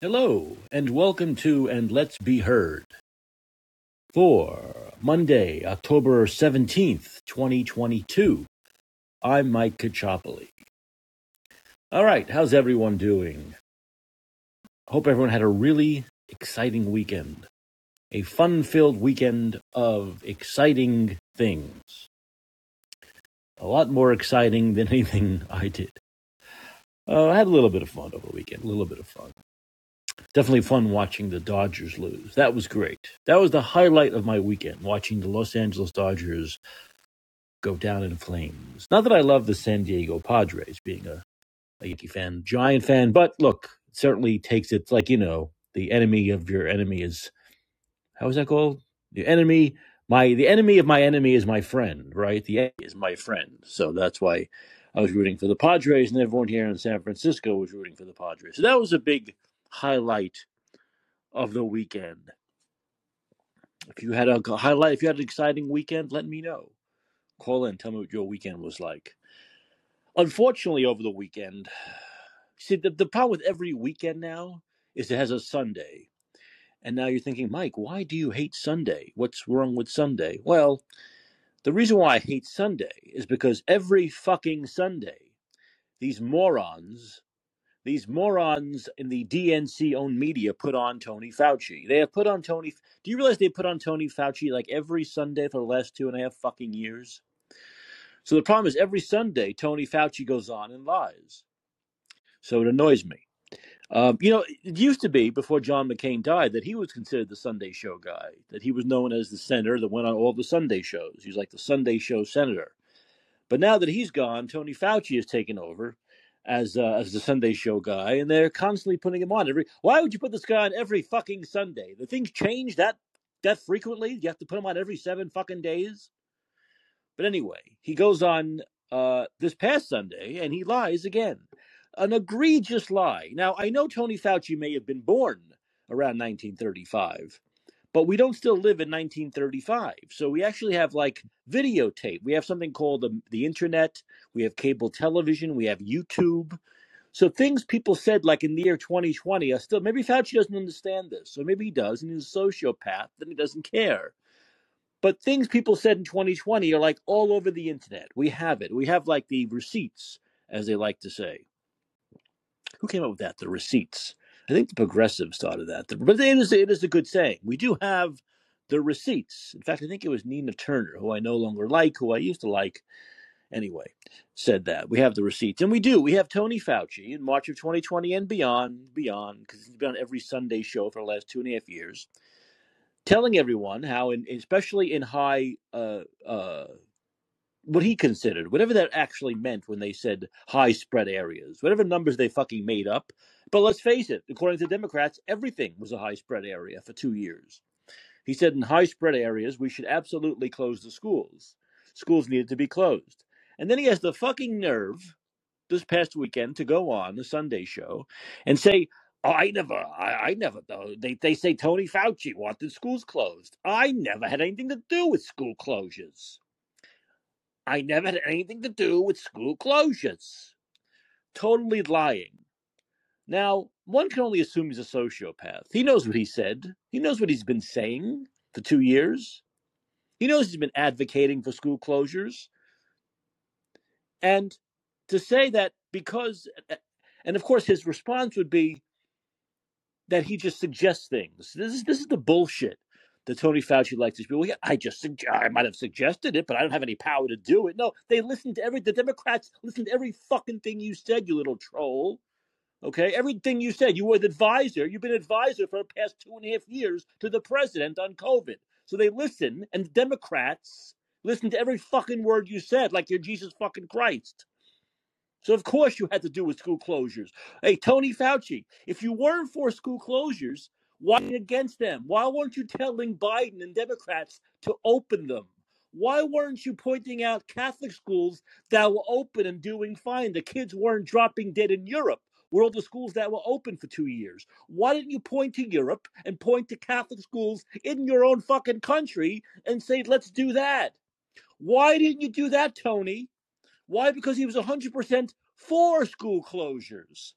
Hello, and welcome to And Let's Be Heard for Monday, October 17th, 2022. I'm Mike Kachopoli. All right, how's everyone doing? Hope everyone had a really exciting weekend. A fun filled weekend of exciting things. A lot more exciting than anything I did. Uh, I had a little bit of fun over the weekend, a little bit of fun definitely fun watching the Dodgers lose. That was great. That was the highlight of my weekend, watching the Los Angeles Dodgers go down in flames. Not that I love the San Diego Padres, being a, a Yankee fan, Giant fan, but look, it certainly takes it like, you know, the enemy of your enemy is, how is that called? The enemy, my, the enemy of my enemy is my friend, right? The enemy is my friend. So that's why I was rooting for the Padres, and everyone here in San Francisco was rooting for the Padres. So that was a big highlight of the weekend. If you had a highlight, if you had an exciting weekend, let me know. Call in, tell me what your weekend was like. Unfortunately, over the weekend, see, the, the problem with every weekend now is it has a Sunday. And now you're thinking, Mike, why do you hate Sunday? What's wrong with Sunday? Well, the reason why I hate Sunday is because every fucking Sunday, these morons these morons in the DNC owned media put on Tony Fauci. They have put on Tony. Do you realize they put on Tony Fauci like every Sunday for the last two and a half fucking years? So the problem is every Sunday Tony Fauci goes on and lies. So it annoys me. Um, you know, it used to be before John McCain died that he was considered the Sunday show guy, that he was known as the senator that went on all the Sunday shows. He was like the Sunday show senator. But now that he's gone, Tony Fauci has taken over as uh, as the Sunday show guy, and they're constantly putting him on every. Why would you put this guy on every fucking Sunday? The things change that that frequently. You have to put him on every seven fucking days. But anyway, he goes on uh, this past Sunday and he lies again, an egregious lie. Now I know Tony Fauci may have been born around 1935, but we don't still live in 1935. So we actually have like videotape. We have something called the, the internet. We have cable television. We have YouTube. So things people said like in the year 2020 are still, maybe Fauci doesn't understand this. So maybe he does and he's a sociopath, then he doesn't care. But things people said in 2020 are like all over the internet. We have it. We have like the receipts, as they like to say. Who came up with that? The receipts. I think the progressives thought of that. But it is, it is a good saying. We do have the receipts. In fact, I think it was Nina Turner, who I no longer like, who I used to like anyway, said that. We have the receipts. And we do. We have Tony Fauci in March of 2020 and beyond, beyond, because he's been on every Sunday show for the last two and a half years, telling everyone how, in, especially in high uh, uh, what he considered, whatever that actually meant when they said high spread areas, whatever numbers they fucking made up. But let's face it, according to Democrats, everything was a high spread area for two years. He said in high spread areas, we should absolutely close the schools. Schools needed to be closed. And then he has the fucking nerve this past weekend to go on the Sunday show and say, oh, I never, I, I never, though. They, they say Tony Fauci wanted schools closed. I never had anything to do with school closures. I never had anything to do with school closures. Totally lying. Now, one can only assume he's a sociopath. He knows what he said, he knows what he's been saying for two years. He knows he's been advocating for school closures. And to say that because, and of course, his response would be that he just suggests things. This is this is the bullshit that Tony Fauci likes to be. Well, I just I might have suggested it, but I don't have any power to do it. No, they listen to every the Democrats listen to every fucking thing you said, you little troll. Okay, everything you said, you were the advisor. You've been advisor for the past two and a half years to the president on COVID. So they listen, and the Democrats listen to every fucking word you said, like you're Jesus fucking Christ. So of course you had to do with school closures. Hey, Tony Fauci, if you weren't for school closures, why against them? Why weren't you telling Biden and Democrats to open them? Why weren't you pointing out Catholic schools that were open and doing fine? The kids weren't dropping dead in Europe. Were all the schools that were open for two years? Why didn't you point to Europe and point to Catholic schools in your own fucking country and say, let's do that? Why didn't you do that, Tony? Why? Because he was 100% for school closures.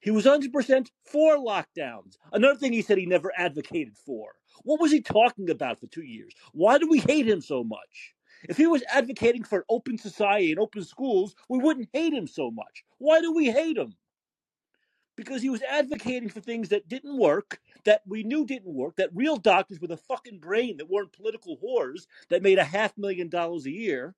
He was 100% for lockdowns. Another thing he said he never advocated for. What was he talking about for two years? Why do we hate him so much? If he was advocating for an open society and open schools, we wouldn't hate him so much. Why do we hate him? Because he was advocating for things that didn't work, that we knew didn't work, that real doctors with a fucking brain that weren't political whores that made a half million dollars a year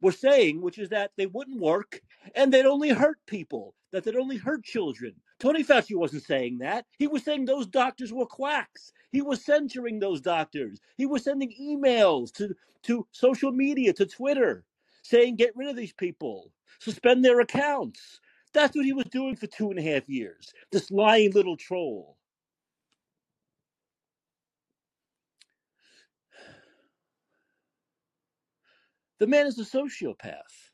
were saying, which is that they wouldn't work and they'd only hurt people, that they'd only hurt children. Tony Fauci wasn't saying that. He was saying those doctors were quacks. He was censoring those doctors. He was sending emails to, to social media, to Twitter, saying, get rid of these people, suspend their accounts. That's what he was doing for two and a half years, this lying little troll. The man is a sociopath.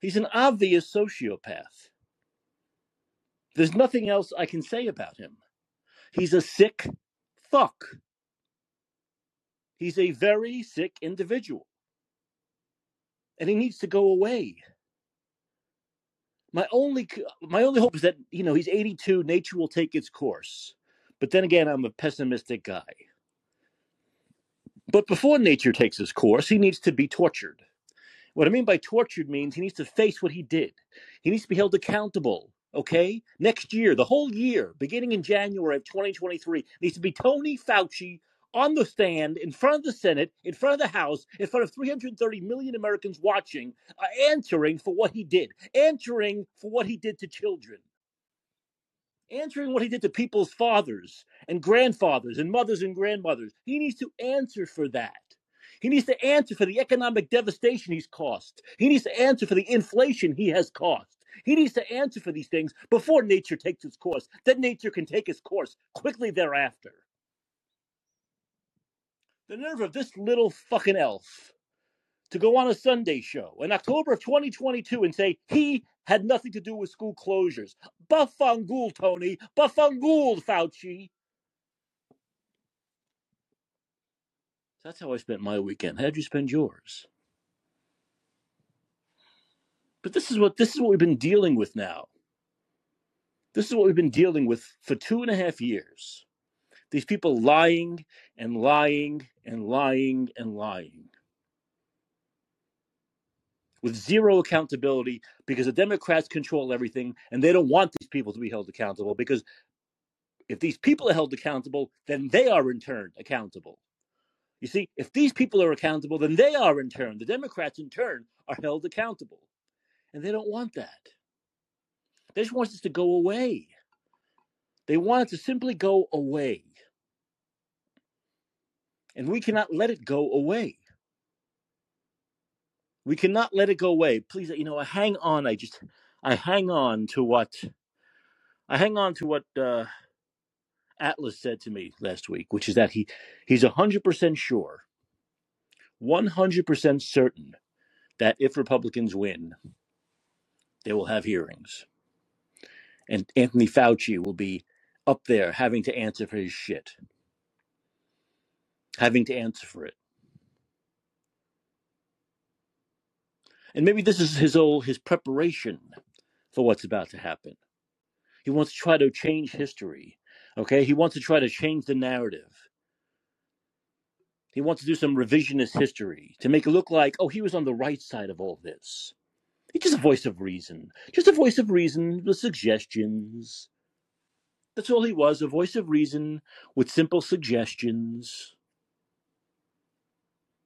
He's an obvious sociopath. There's nothing else I can say about him. He's a sick fuck. He's a very sick individual. And he needs to go away. My only my only hope is that, you know, he's 82, nature will take its course. But then again, I'm a pessimistic guy. But before nature takes its course, he needs to be tortured. What I mean by tortured means he needs to face what he did. He needs to be held accountable. Okay? Next year, the whole year, beginning in January of 2023, needs to be Tony Fauci on the stand in front of the Senate, in front of the House, in front of 330 million Americans watching, uh, answering for what he did, answering for what he did to children answering what he did to people's fathers and grandfathers and mothers and grandmothers. He needs to answer for that. He needs to answer for the economic devastation he's caused. He needs to answer for the inflation he has caused. He needs to answer for these things before nature takes its course. Then nature can take its course quickly thereafter. The nerve of this little fucking elf to go on a Sunday show in October of 2022 and say he had nothing to do with school closures. Bafangul, Tony. Bafangul, Fauci. That's how I spent my weekend. How'd you spend yours? But this is what this is what we've been dealing with now. This is what we've been dealing with for two and a half years. These people lying and lying and lying and lying with zero accountability because the Democrats control everything and they don't want these people to be held accountable because if these people are held accountable, then they are in turn accountable. You see, if these people are accountable, then they are in turn, the Democrats in turn are held accountable. And they don't want that. They just want this to go away. They want it to simply go away. And we cannot let it go away. We cannot let it go away. Please, you know, I hang on. I just, I hang on to what, I hang on to what uh, Atlas said to me last week, which is that he, he's hundred percent sure, one hundred percent certain that if Republicans win, they will have hearings, and Anthony Fauci will be up there having to answer for his shit, having to answer for it. And maybe this is his old his preparation for what's about to happen. He wants to try to change history. Okay? He wants to try to change the narrative. He wants to do some revisionist history to make it look like, oh, he was on the right side of all this. He's just a voice of reason. Just a voice of reason with suggestions. That's all he was, a voice of reason with simple suggestions.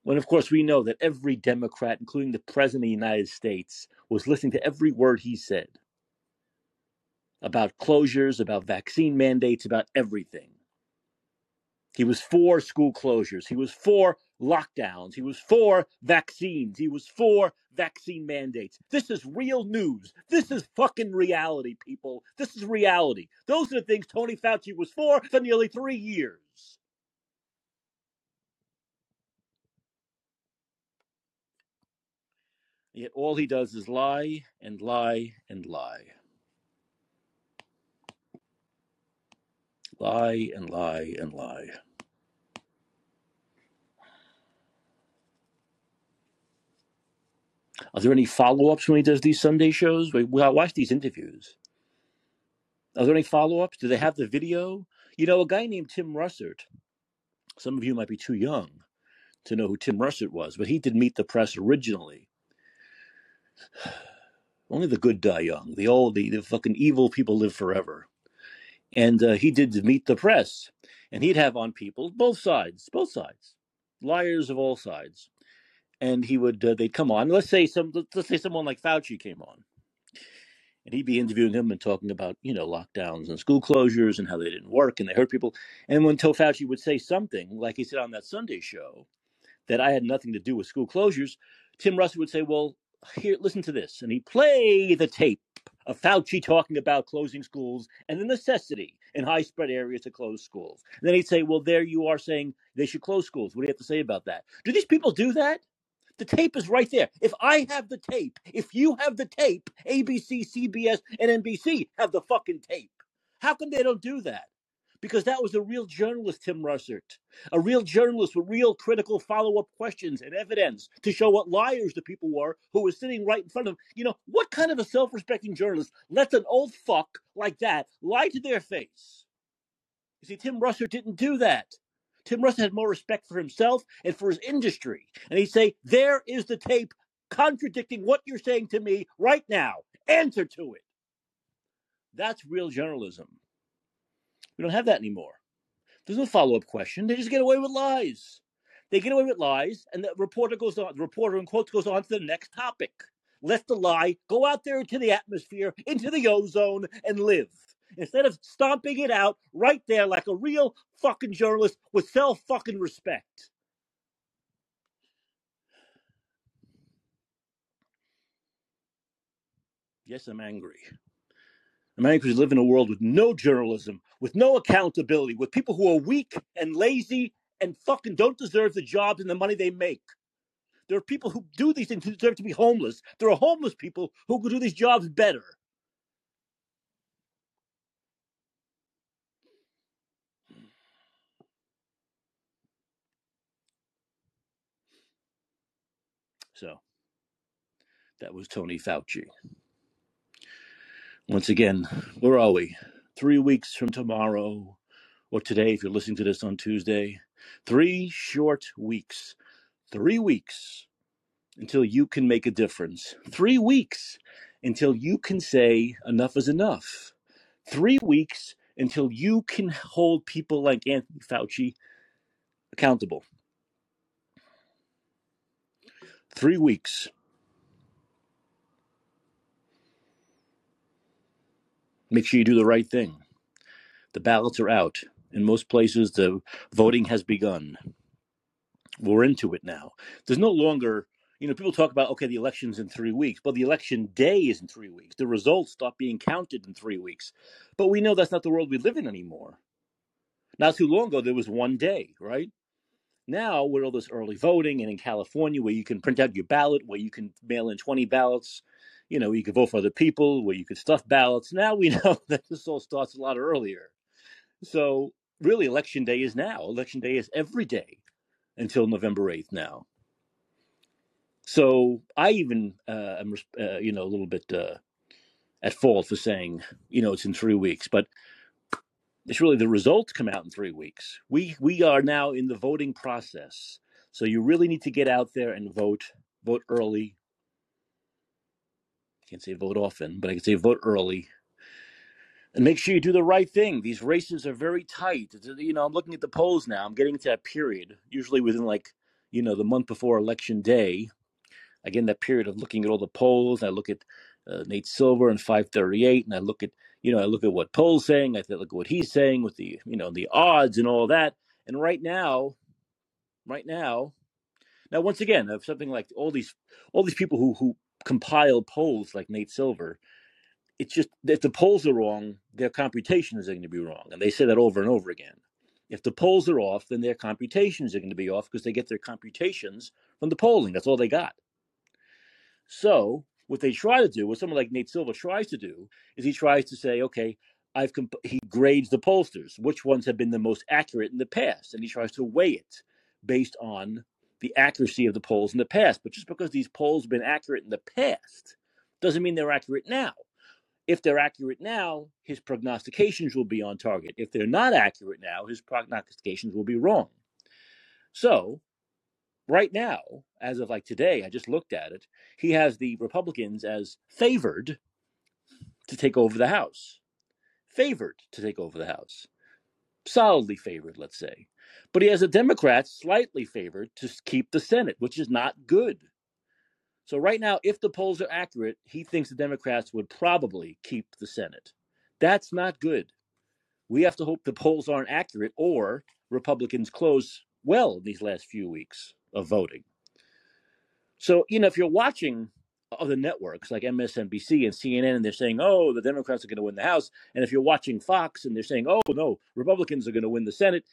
When, of course, we know that every Democrat, including the President of the United States, was listening to every word he said about closures, about vaccine mandates, about everything. He was for school closures. He was for lockdowns. He was for vaccines. He was for vaccine mandates. This is real news. This is fucking reality, people. This is reality. Those are the things Tony Fauci was for for nearly three years. Yet all he does is lie and lie and lie. Lie and lie and lie. Are there any follow ups when he does these Sunday shows? We, we watch these interviews. Are there any follow ups? Do they have the video? You know, a guy named Tim Russert. Some of you might be too young to know who Tim Russert was, but he did Meet the Press originally. Only the good die young. The old, the, the fucking evil people live forever. And uh, he did Meet the Press, and he'd have on people, both sides, both sides, liars of all sides. And he would, uh, they'd come on. Let's say some, let's say someone like Fauci came on, and he'd be interviewing him and talking about, you know, lockdowns and school closures and how they didn't work and they hurt people. And when Toe Fauci would say something, like he said on that Sunday show, that I had nothing to do with school closures, Tim Russert would say, "Well, here, listen to this," and he play the tape of Fauci talking about closing schools and the necessity in high spread areas to close schools. And then he'd say, "Well, there you are saying they should close schools. What do you have to say about that?" Do these people do that? The tape is right there. If I have the tape, if you have the tape, ABC, CBS, and NBC have the fucking tape. How come they don't do that? Because that was a real journalist, Tim Russert, a real journalist with real critical follow up questions and evidence to show what liars the people were who were sitting right in front of them. You know, what kind of a self respecting journalist lets an old fuck like that lie to their face? You see, Tim Russert didn't do that. Tim Russert had more respect for himself and for his industry. And he'd say, There is the tape contradicting what you're saying to me right now. Answer to it. That's real journalism. We don't have that anymore. There's no follow up question. They just get away with lies. They get away with lies, and the reporter goes on, the reporter in quotes goes on to the next topic. Let the lie go out there into the atmosphere, into the ozone, and live. Instead of stomping it out right there like a real fucking journalist with self fucking respect. Yes, I'm angry. Angry live in a world with no journalism, with no accountability, with people who are weak and lazy and fucking don't deserve the jobs and the money they make. There are people who do these things who deserve to be homeless. There are homeless people who could do these jobs better. So that was Tony Fauci. Once again, where are we? Three weeks from tomorrow, or today, if you're listening to this on Tuesday. Three short weeks. Three weeks until you can make a difference. Three weeks until you can say enough is enough. Three weeks until you can hold people like Anthony Fauci accountable. Three weeks. Make sure you do the right thing. The ballots are out. In most places, the voting has begun. We're into it now. There's no longer, you know, people talk about, okay, the election's in three weeks, but the election day is in three weeks. The results stop being counted in three weeks. But we know that's not the world we live in anymore. Not too long ago, there was one day, right? Now, with all this early voting and in California, where you can print out your ballot, where you can mail in 20 ballots, you know, you could vote for other people, where you could stuff ballots. Now we know that this all starts a lot earlier. So, really, election day is now. Election day is every day until November 8th now. So, I even uh, am, uh, you know, a little bit uh, at fault for saying, you know, it's in three weeks, but it's really the results come out in three weeks. We we are now in the voting process, so you really need to get out there and vote. Vote early. Can't say vote often, but I can say vote early and make sure you do the right thing. These races are very tight. It's- You know, I'm looking at the polls now. I'm getting to that period, usually within like, you know, the month before election day. Again, that period of looking at all the polls. I look at uh, Nate Silver and 538, and I look at, you know, I look at what polls saying. I look at what he's saying with the, you know, the odds and all that. And right now, right now, now once again, of something like all these, all these people who who compile polls like Nate Silver it's just if the polls are wrong, their computations are going to be wrong, and they say that over and over again. If the polls are off, then their computations are going to be off because they get their computations from the polling. That's all they got. So what they try to do, what someone like Nate Silver tries to do, is he tries to say, okay, I've comp- he grades the pollsters, which ones have been the most accurate in the past, and he tries to weigh it based on the accuracy of the polls in the past. But just because these polls have been accurate in the past doesn't mean they're accurate now if they're accurate now, his prognostications will be on target. If they're not accurate now, his prognostications will be wrong. So, right now, as of like today, I just looked at it, he has the Republicans as favored to take over the House. Favored to take over the House. Solidly favored, let's say. But he has the Democrats slightly favored to keep the Senate, which is not good. So right now, if the polls are accurate, he thinks the Democrats would probably keep the Senate. That's not good. We have to hope the polls aren't accurate or Republicans close well in these last few weeks of voting. So, you know, if you're watching other networks like MSNBC and CNN, and they're saying, oh, the Democrats are going to win the House. And if you're watching Fox and they're saying, oh, no, Republicans are going to win the Senate,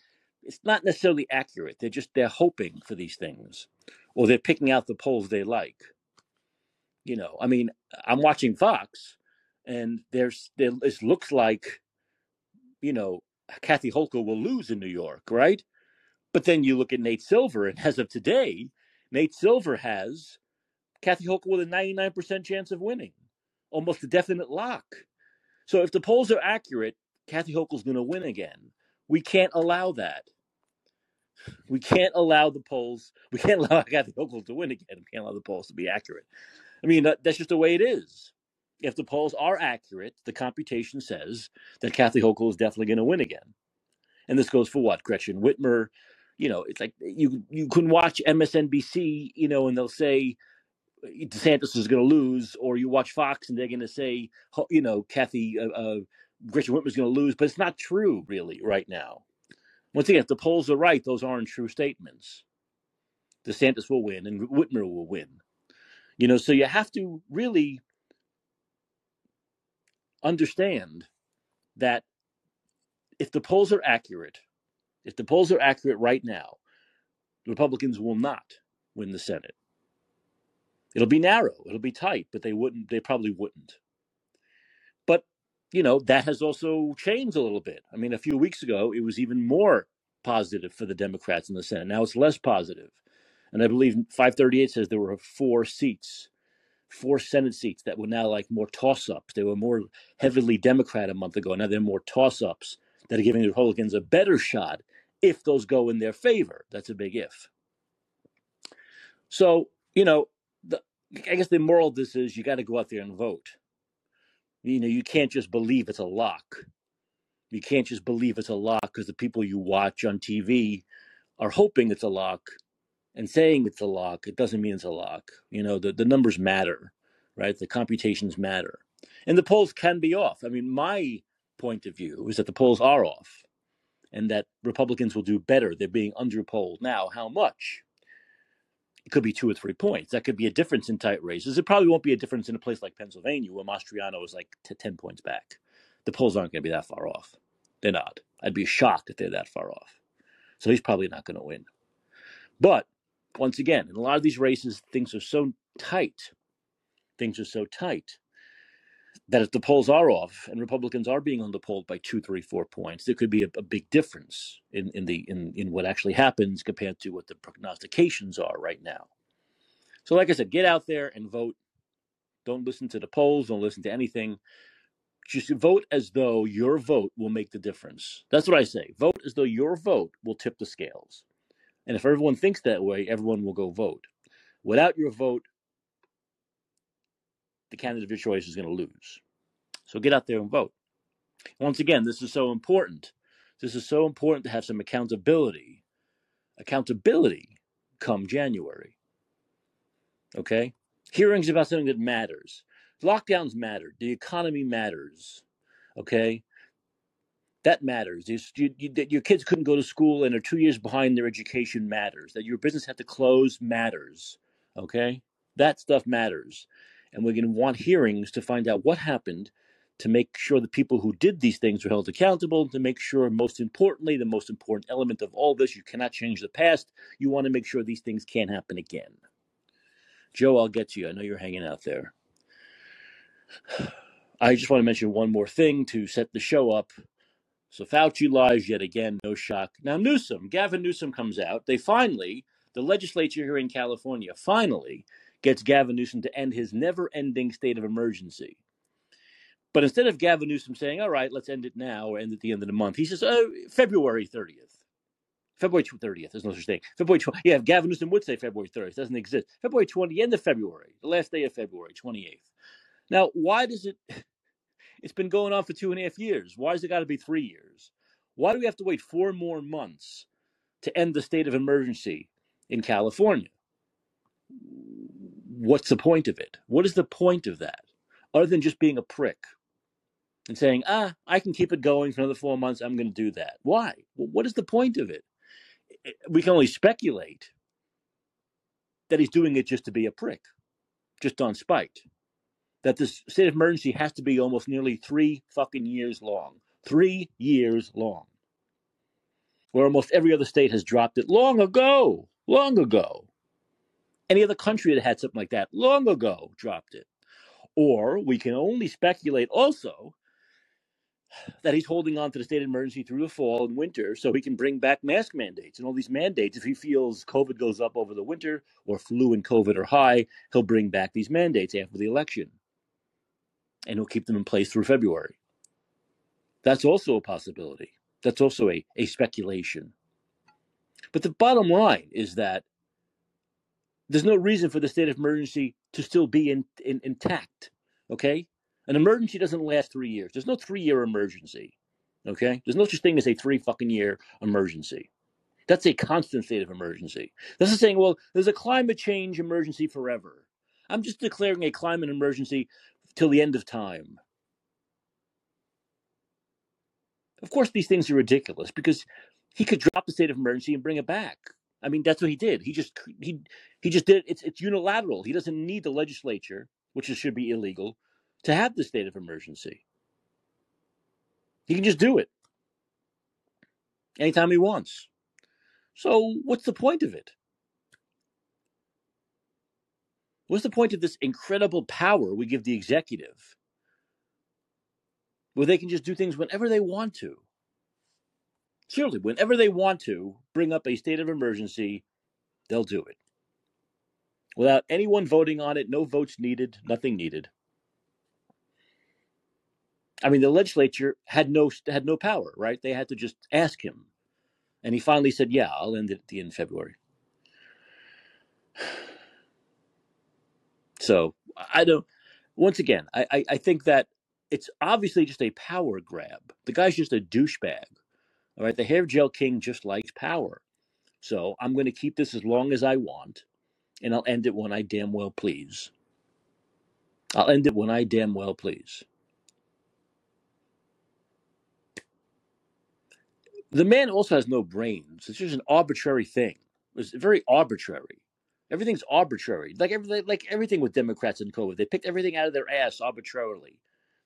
it's not necessarily accurate. They're just, they're hoping for these things or they're picking out the polls they like. You know, I mean, I'm watching Fox, and there's there it looks like, you know, Kathy Hochul will lose in New York, right? But then you look at Nate Silver, and as of today, Nate Silver has Kathy Hochul with a 99% chance of winning, almost a definite lock. So if the polls are accurate, Kathy Hochul's going to win again. We can't allow that. We can't allow the polls. We can't allow Kathy Hochul to win again. We can't allow the polls to be accurate. I mean, that, that's just the way it is. If the polls are accurate, the computation says that Kathy Hochul is definitely going to win again. And this goes for what? Gretchen Whitmer. You know, it's like you you can watch MSNBC, you know, and they'll say DeSantis is going to lose, or you watch Fox and they're going to say, you know, Kathy uh, uh, Gretchen Whitmer is going to lose, but it's not true really right now. Once again, if the polls are right, those aren't true statements. DeSantis will win and Whitmer will win. You know, so you have to really understand that if the polls are accurate, if the polls are accurate right now, Republicans will not win the Senate. It'll be narrow, it'll be tight, but they wouldn't they probably wouldn't. But, you know, that has also changed a little bit. I mean, a few weeks ago it was even more positive for the Democrats in the Senate. Now it's less positive. And I believe 538 says there were four seats, four Senate seats that were now like more toss ups. They were more heavily Democrat a month ago. Now they're more toss ups that are giving the Republicans a better shot if those go in their favor. That's a big if. So, you know, I guess the moral of this is you got to go out there and vote. You know, you can't just believe it's a lock. You can't just believe it's a lock because the people you watch on TV are hoping it's a lock and saying it's a lock, it doesn't mean it's a lock. You know, the, the numbers matter, right? The computations matter. And the polls can be off. I mean, my point of view is that the polls are off and that Republicans will do better. They're being underpolled. Now, how much? It could be two or three points. That could be a difference in tight races. It probably won't be a difference in a place like Pennsylvania where Mastriano is like t- 10 points back. The polls aren't going to be that far off. They're not. I'd be shocked if they're that far off. So he's probably not going to win. But once again, in a lot of these races, things are so tight. Things are so tight that if the polls are off and Republicans are being on the underpolled by two, three, four points, there could be a, a big difference in, in the in, in what actually happens compared to what the prognostications are right now. So, like I said, get out there and vote. Don't listen to the polls. Don't listen to anything. Just vote as though your vote will make the difference. That's what I say. Vote as though your vote will tip the scales. And if everyone thinks that way, everyone will go vote. Without your vote, the candidate of your choice is going to lose. So get out there and vote. Once again, this is so important. This is so important to have some accountability. Accountability come January. Okay? Hearings about something that matters. Lockdowns matter. The economy matters. Okay? that matters. You, you, that your kids couldn't go to school and are two years behind their education matters. That your business had to close matters. Okay, that stuff matters, and we're going to want hearings to find out what happened, to make sure the people who did these things were held accountable. To make sure, most importantly, the most important element of all this, you cannot change the past. You want to make sure these things can't happen again. Joe, I'll get to you. I know you're hanging out there. I just want to mention one more thing to set the show up. So Fauci lies yet again, no shock. Now Newsom, Gavin Newsom comes out. They finally, the legislature here in California finally gets Gavin Newsom to end his never ending state of emergency. But instead of Gavin Newsom saying, all right, let's end it now or end at the end of the month, he says, oh, February 30th. February 30th. There's no such thing. February 20th. Yeah, Gavin Newsom would say February 30th. It doesn't exist. February 20th, end of February, the last day of February, 28th. Now, why does it, it's been going on for two and a half years. Why has it got to be three years? Why do we have to wait four more months to end the state of emergency in California? What's the point of it? What is the point of that? Other than just being a prick and saying, ah, I can keep it going for another four months. I'm going to do that. Why? What is the point of it? We can only speculate that he's doing it just to be a prick, just on spite. That this state of emergency has to be almost nearly three fucking years long. Three years long. Where almost every other state has dropped it long ago. Long ago. Any other country that had something like that long ago dropped it. Or we can only speculate also that he's holding on to the state of emergency through the fall and winter so he can bring back mask mandates and all these mandates. If he feels COVID goes up over the winter or flu and COVID are high, he'll bring back these mandates after the election and he'll keep them in place through February. That's also a possibility. That's also a, a speculation. But the bottom line is that there's no reason for the state of emergency to still be in, in, intact. Okay? An emergency doesn't last three years. There's no three year emergency. Okay? There's no such thing as a three fucking year emergency. That's a constant state of emergency. This is saying, well, there's a climate change emergency forever. I'm just declaring a climate emergency till the end of time. Of course, these things are ridiculous because he could drop the state of emergency and bring it back. I mean, that's what he did. He just he he just did it. It's it's unilateral. He doesn't need the legislature, which should be illegal, to have the state of emergency. He can just do it anytime he wants. So, what's the point of it? What's the point of this incredible power we give the executive where they can just do things whenever they want to? Surely, whenever they want to bring up a state of emergency, they'll do it. Without anyone voting on it, no votes needed, nothing needed. I mean, the legislature had no had no power, right? They had to just ask him, and he finally said, "Yeah, I'll end it at the end of February." So I don't. Once again, I, I, I think that it's obviously just a power grab. The guy's just a douchebag. All right, the hair gel king just likes power. So I'm going to keep this as long as I want, and I'll end it when I damn well please. I'll end it when I damn well please. The man also has no brains. It's just an arbitrary thing. It's very arbitrary. Everything's arbitrary. Like everything, like everything with Democrats and COVID, they picked everything out of their ass arbitrarily.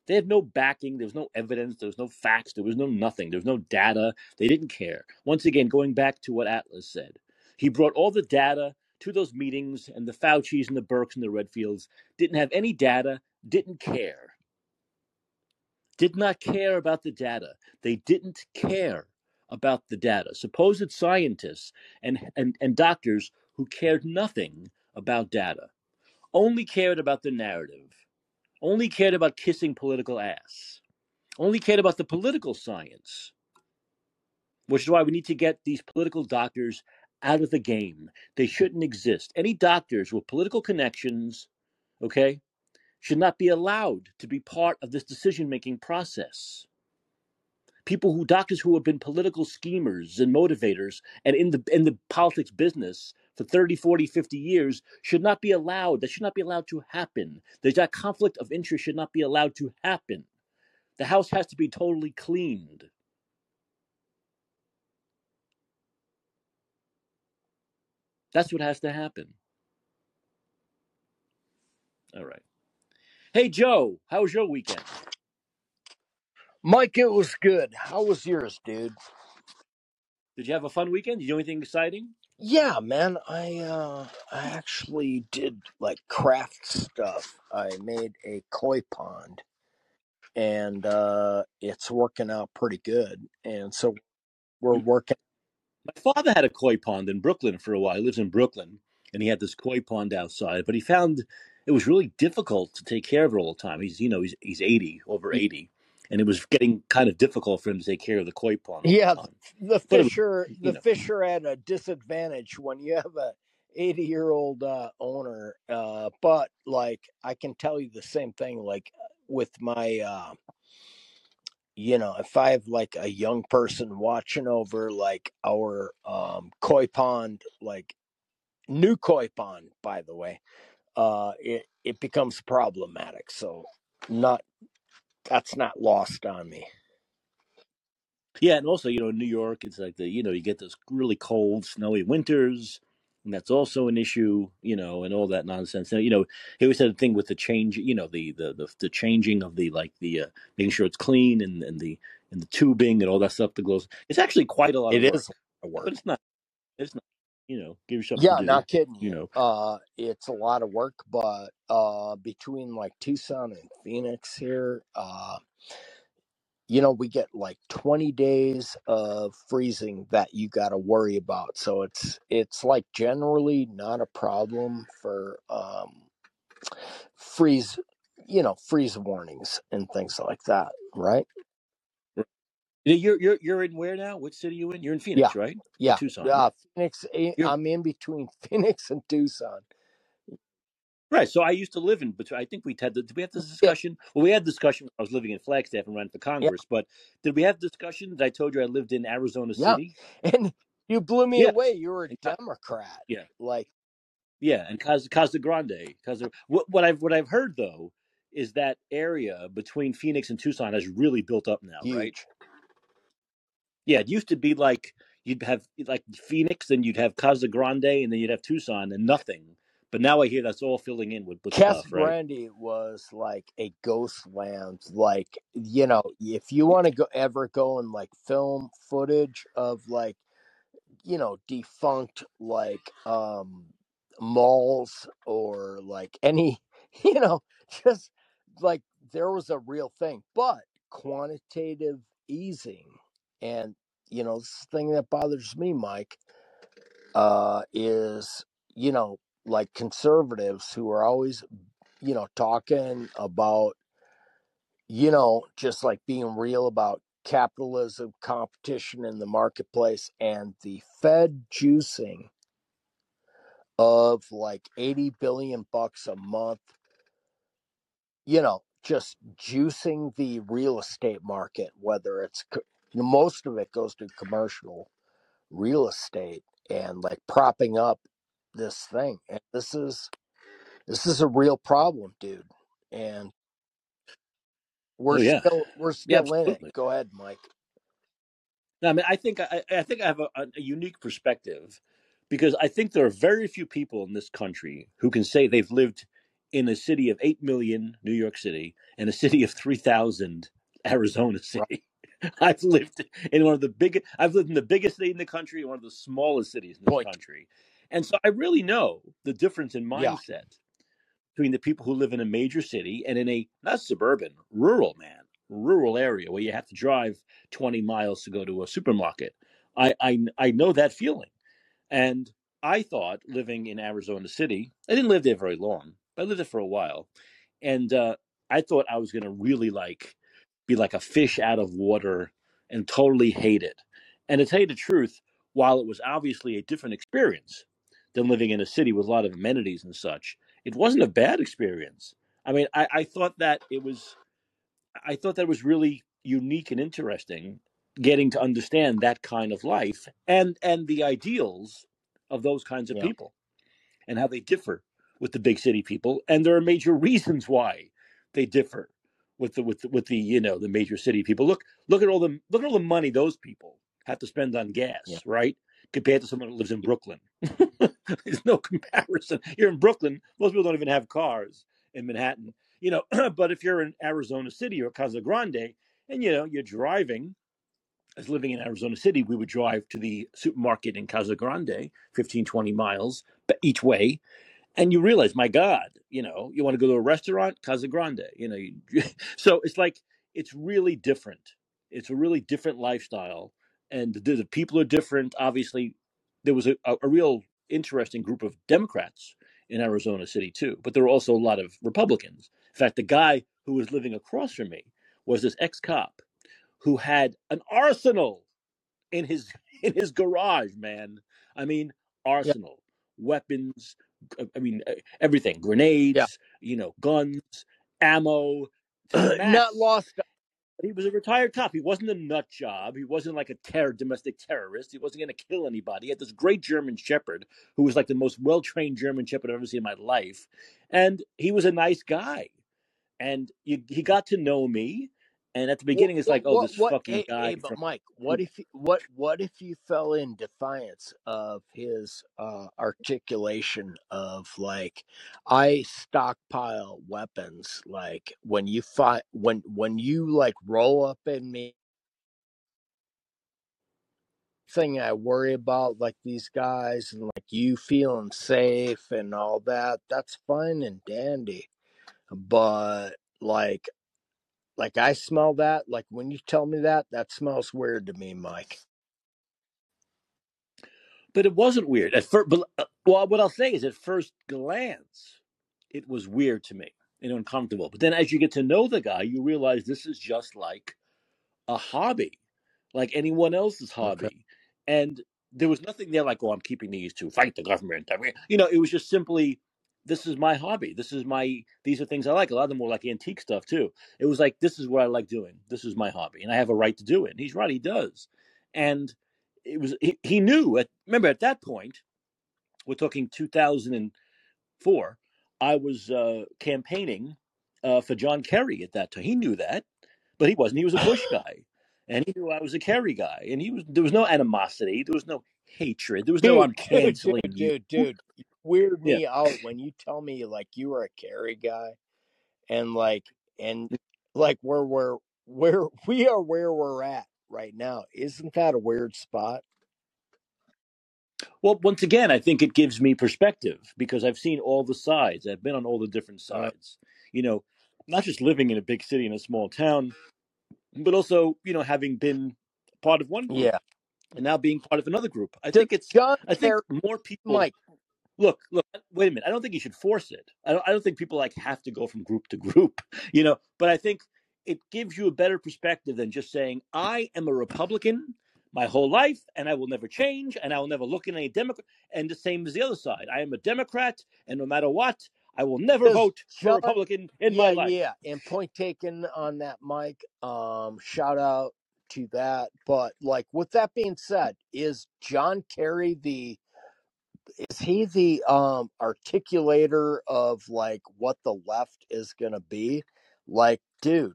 They had no backing. There was no evidence. There was no facts. There was no nothing. There was no data. They didn't care. Once again, going back to what Atlas said, he brought all the data to those meetings, and the Faucis and the Birx and the Redfields didn't have any data, didn't care, did not care about the data. They didn't care about the data. Supposed scientists and, and, and doctors who cared nothing about data, only cared about the narrative, only cared about kissing political ass, only cared about the political science, which is why we need to get these political doctors out of the game. They shouldn't exist. Any doctors with political connections, okay, should not be allowed to be part of this decision making process people who doctors who have been political schemers and motivators and in the in the politics business for 30 40 50 years should not be allowed that should not be allowed to happen. There's that conflict of interest should not be allowed to happen. The house has to be totally cleaned. That's what has to happen. All right. Hey joe how was your weekend? Mike, it was good. How was yours, dude? did you have a fun weekend? Did you do anything exciting Yeah, man. I uh I actually did like craft stuff. I made a koi pond and uh it's working out pretty good. And so we're working My father had a koi pond in Brooklyn for a while. He lives in Brooklyn, and he had this koi pond outside. But he found it was really difficult to take care of it all the time. He's you know he's he's eighty, over eighty, and it was getting kind of difficult for him to take care of the koi pond Yeah, the the it was fisher the know fisher at a disadvantage when you have a 80 year old uh, owner. Uh, but like I can tell you the same thing. Like with my, uh, you know, if I have like a young person watching over like our um, koi pond, like new koi pond, by the way, uh, it it becomes problematic. So not that's not lost on me. Yeah, and also, you know, in New York, it's like the, you know, you get those really cold, snowy winters, and that's also an issue, you know, and all that nonsense. And, you know, he always had a thing with the change, you know, the the the, the changing of the like the uh, making sure it's clean and and the and the tubing and all that stuff that goes. It's actually quite a lot of It is work, of but work. it's not. It's not. You know, give you something to Yeah, do. not kidding You you. know. Uh, it's a lot of work, but uh, between like Tucson and Phoenix here, uh, you know, we get like 20 days of freezing that you got to worry about. So it's it's like generally not a problem for um, freeze, you know, freeze warnings and things like that, right? You're you're you're in where now? What city are you in? You're in Yeah, Phoenix, right? Or yeah. Tucson? Uh, Phoenix, eh, You're I'm in between Phoenix and Tucson. Right. So I used to live in between. I think we had. The, did we have this Yeah, discussion? Well, we had discussion. when I was living in Flagstaff and ran for yeah, Congress. But did we have discussion that I told you I lived in Arizona yeah. City? And you blew me Yes. away. You were a And Ca- Democrat. yeah, Like, yeah, and Casa, Casa Grande. Casa. What, what I've what I've heard though is that area between Phoenix and Tucson has really built up now, right? huge. Yeah, it used to be like you'd have like Phoenix, then you'd have Casa Grande, and then you'd have Tucson, and nothing. But now I hear that's all filling in with with Casa stuff, right? Grande was like a ghost land. Like, you know, if you want to go ever go and like film footage of like, you know, defunct like um malls or like any, you know, just like there was a real thing. But quantitative easing and you know, this thing that bothers me, Mike uh, is, you know, like conservatives who are always, you know, talking about, you know, just like being real about capitalism, competition in the marketplace, and the Fed juicing of like 80 billion bucks a month, you know, just juicing the real estate market, whether it's co- most of it goes to commercial real estate and like propping up this thing. And this is This is a real problem, dude. And we're Oh yeah, still we're yeah, still in it. absolutely. Go ahead, Mike. No, I mean, I think I, I think I have a, a unique perspective because I think there are very few people in this country who can say they've lived in a city of eight million, New York City, and a city of three thousand, Arizona Right. City. I've lived in one of the biggest. I've lived in the biggest city in the country and one of the smallest cities in the Point. country, and so I really know the difference in Yeah. mindset between the people who live in a major city and in a not suburban, rural man, rural area where you have to drive 20 miles to go to a supermarket. I I, I know that feeling. And I thought living in Arizona City, I didn't live there very long, but I lived there for a while. And uh, I thought I was going to really like be like a fish out of water and totally hate it. And to tell you the truth, while it was obviously a different experience than living in a city with a lot of amenities and such, it wasn't a bad experience. I mean, I, I thought that it was I thought that was really unique and interesting getting to understand that kind of life and and the ideals of those kinds of Yeah. people and how they differ with the big city people and there are major reasons why they differ with the with the, with the you know the major city people. Look look at all the look at all the money those people have to spend on gas Yeah. right compared to someone who lives in Brooklyn. There's no comparison. You're in Brooklyn most people don't even have cars in Manhattan you know but if you're in Arizona City or Casa Grande and you know you're driving as living in Arizona City, we would drive to the supermarket in Casa Grande, 15, 20 miles each way and you realize, my God, you know, you want to go to a restaurant, Casa Grande, you know. You, so it's like it's really different. It's a really different lifestyle, and the, the people are different. Obviously, there was a, a, a real interesting group of Democrats in Arizona City too. But there were also a lot of Republicans. In fact, the guy who was living across from me was this ex cop who had an arsenal in his in his garage. Man, I mean, arsenal, weapons. I mean, uh, everything, Yeah. grenades, you know, guns, ammo Not lost. But he was a retired cop. He wasn't a nut job. He wasn't like a terror, domestic terrorist. He wasn't going to kill anybody. He had this great German Shepherd who was like the most well trained German Shepherd I've ever seen in my life. And he was a nice guy. And you, he got to know me. And at the beginning, it's What? like, oh, What? this what fucking hey, guy hey, but from. Mike, what if you, what what if you fell in defiance of his uh, articulation of like, I stockpile weapons. Like when you fight, when when you like roll up in me, thing I worry about, like these guys and like you feeling safe and all that. That's fine and dandy, but like. Like I smell that. Like when you tell me that, that smells weird to me, Mike. But it wasn't weird at first. But uh, well, what I'll say is, at first glance, it was weird to me and uncomfortable. But then, as you get to know the guy, you realize this is just like a hobby, like anyone else's Okay. hobby. And there was nothing there like, oh, I'm keeping these to fight the government. I mean, you know, it was just simply, this is my hobby. This is my, these are things I like. A lot of them were like antique stuff too. It was like, this is what I like doing. This is my hobby. And I have a right to do it. And he's right, he does. And it was, he, he knew, at, remember at that point, we're talking 2004, I was uh, campaigning uh, for John Kerry at that time. He knew that but he wasn't. He was a Bush guy, and he knew I was a Kerry guy, and he was. There was no animosity. There was no hatred. There was no I'm Dude, dude, canceling dude, you. dude, dude. Weird Yeah. me out when you tell me like you were a Kerry guy and like and like where we're where we are where we're at right now. Isn't that a weird spot? Well, once again, I think it gives me perspective because I've seen all the sides. I've been on all the different Uh, sides. You know, not just living in a big city in a small town, but also you know having been part of one group yeah. and now being part of another group. I think it's. John I think Kerry more people Mike, look, look, wait a minute. I don't think you should force it. I don't, I don't think people like have to go from group to group, you know, but I think it gives you a better perspective than just saying, I am a Republican my whole life and I will never change and I will never look in any Democrat. And the same as the other side. I am a Democrat and no matter what, I will never vote for Republican in yeah, my life. yeah. And point taken on that, Mike. Um, shout out to that. But like with that being said, is John Kerry the is he the um articulator of like what the left is gonna be? Like, dude,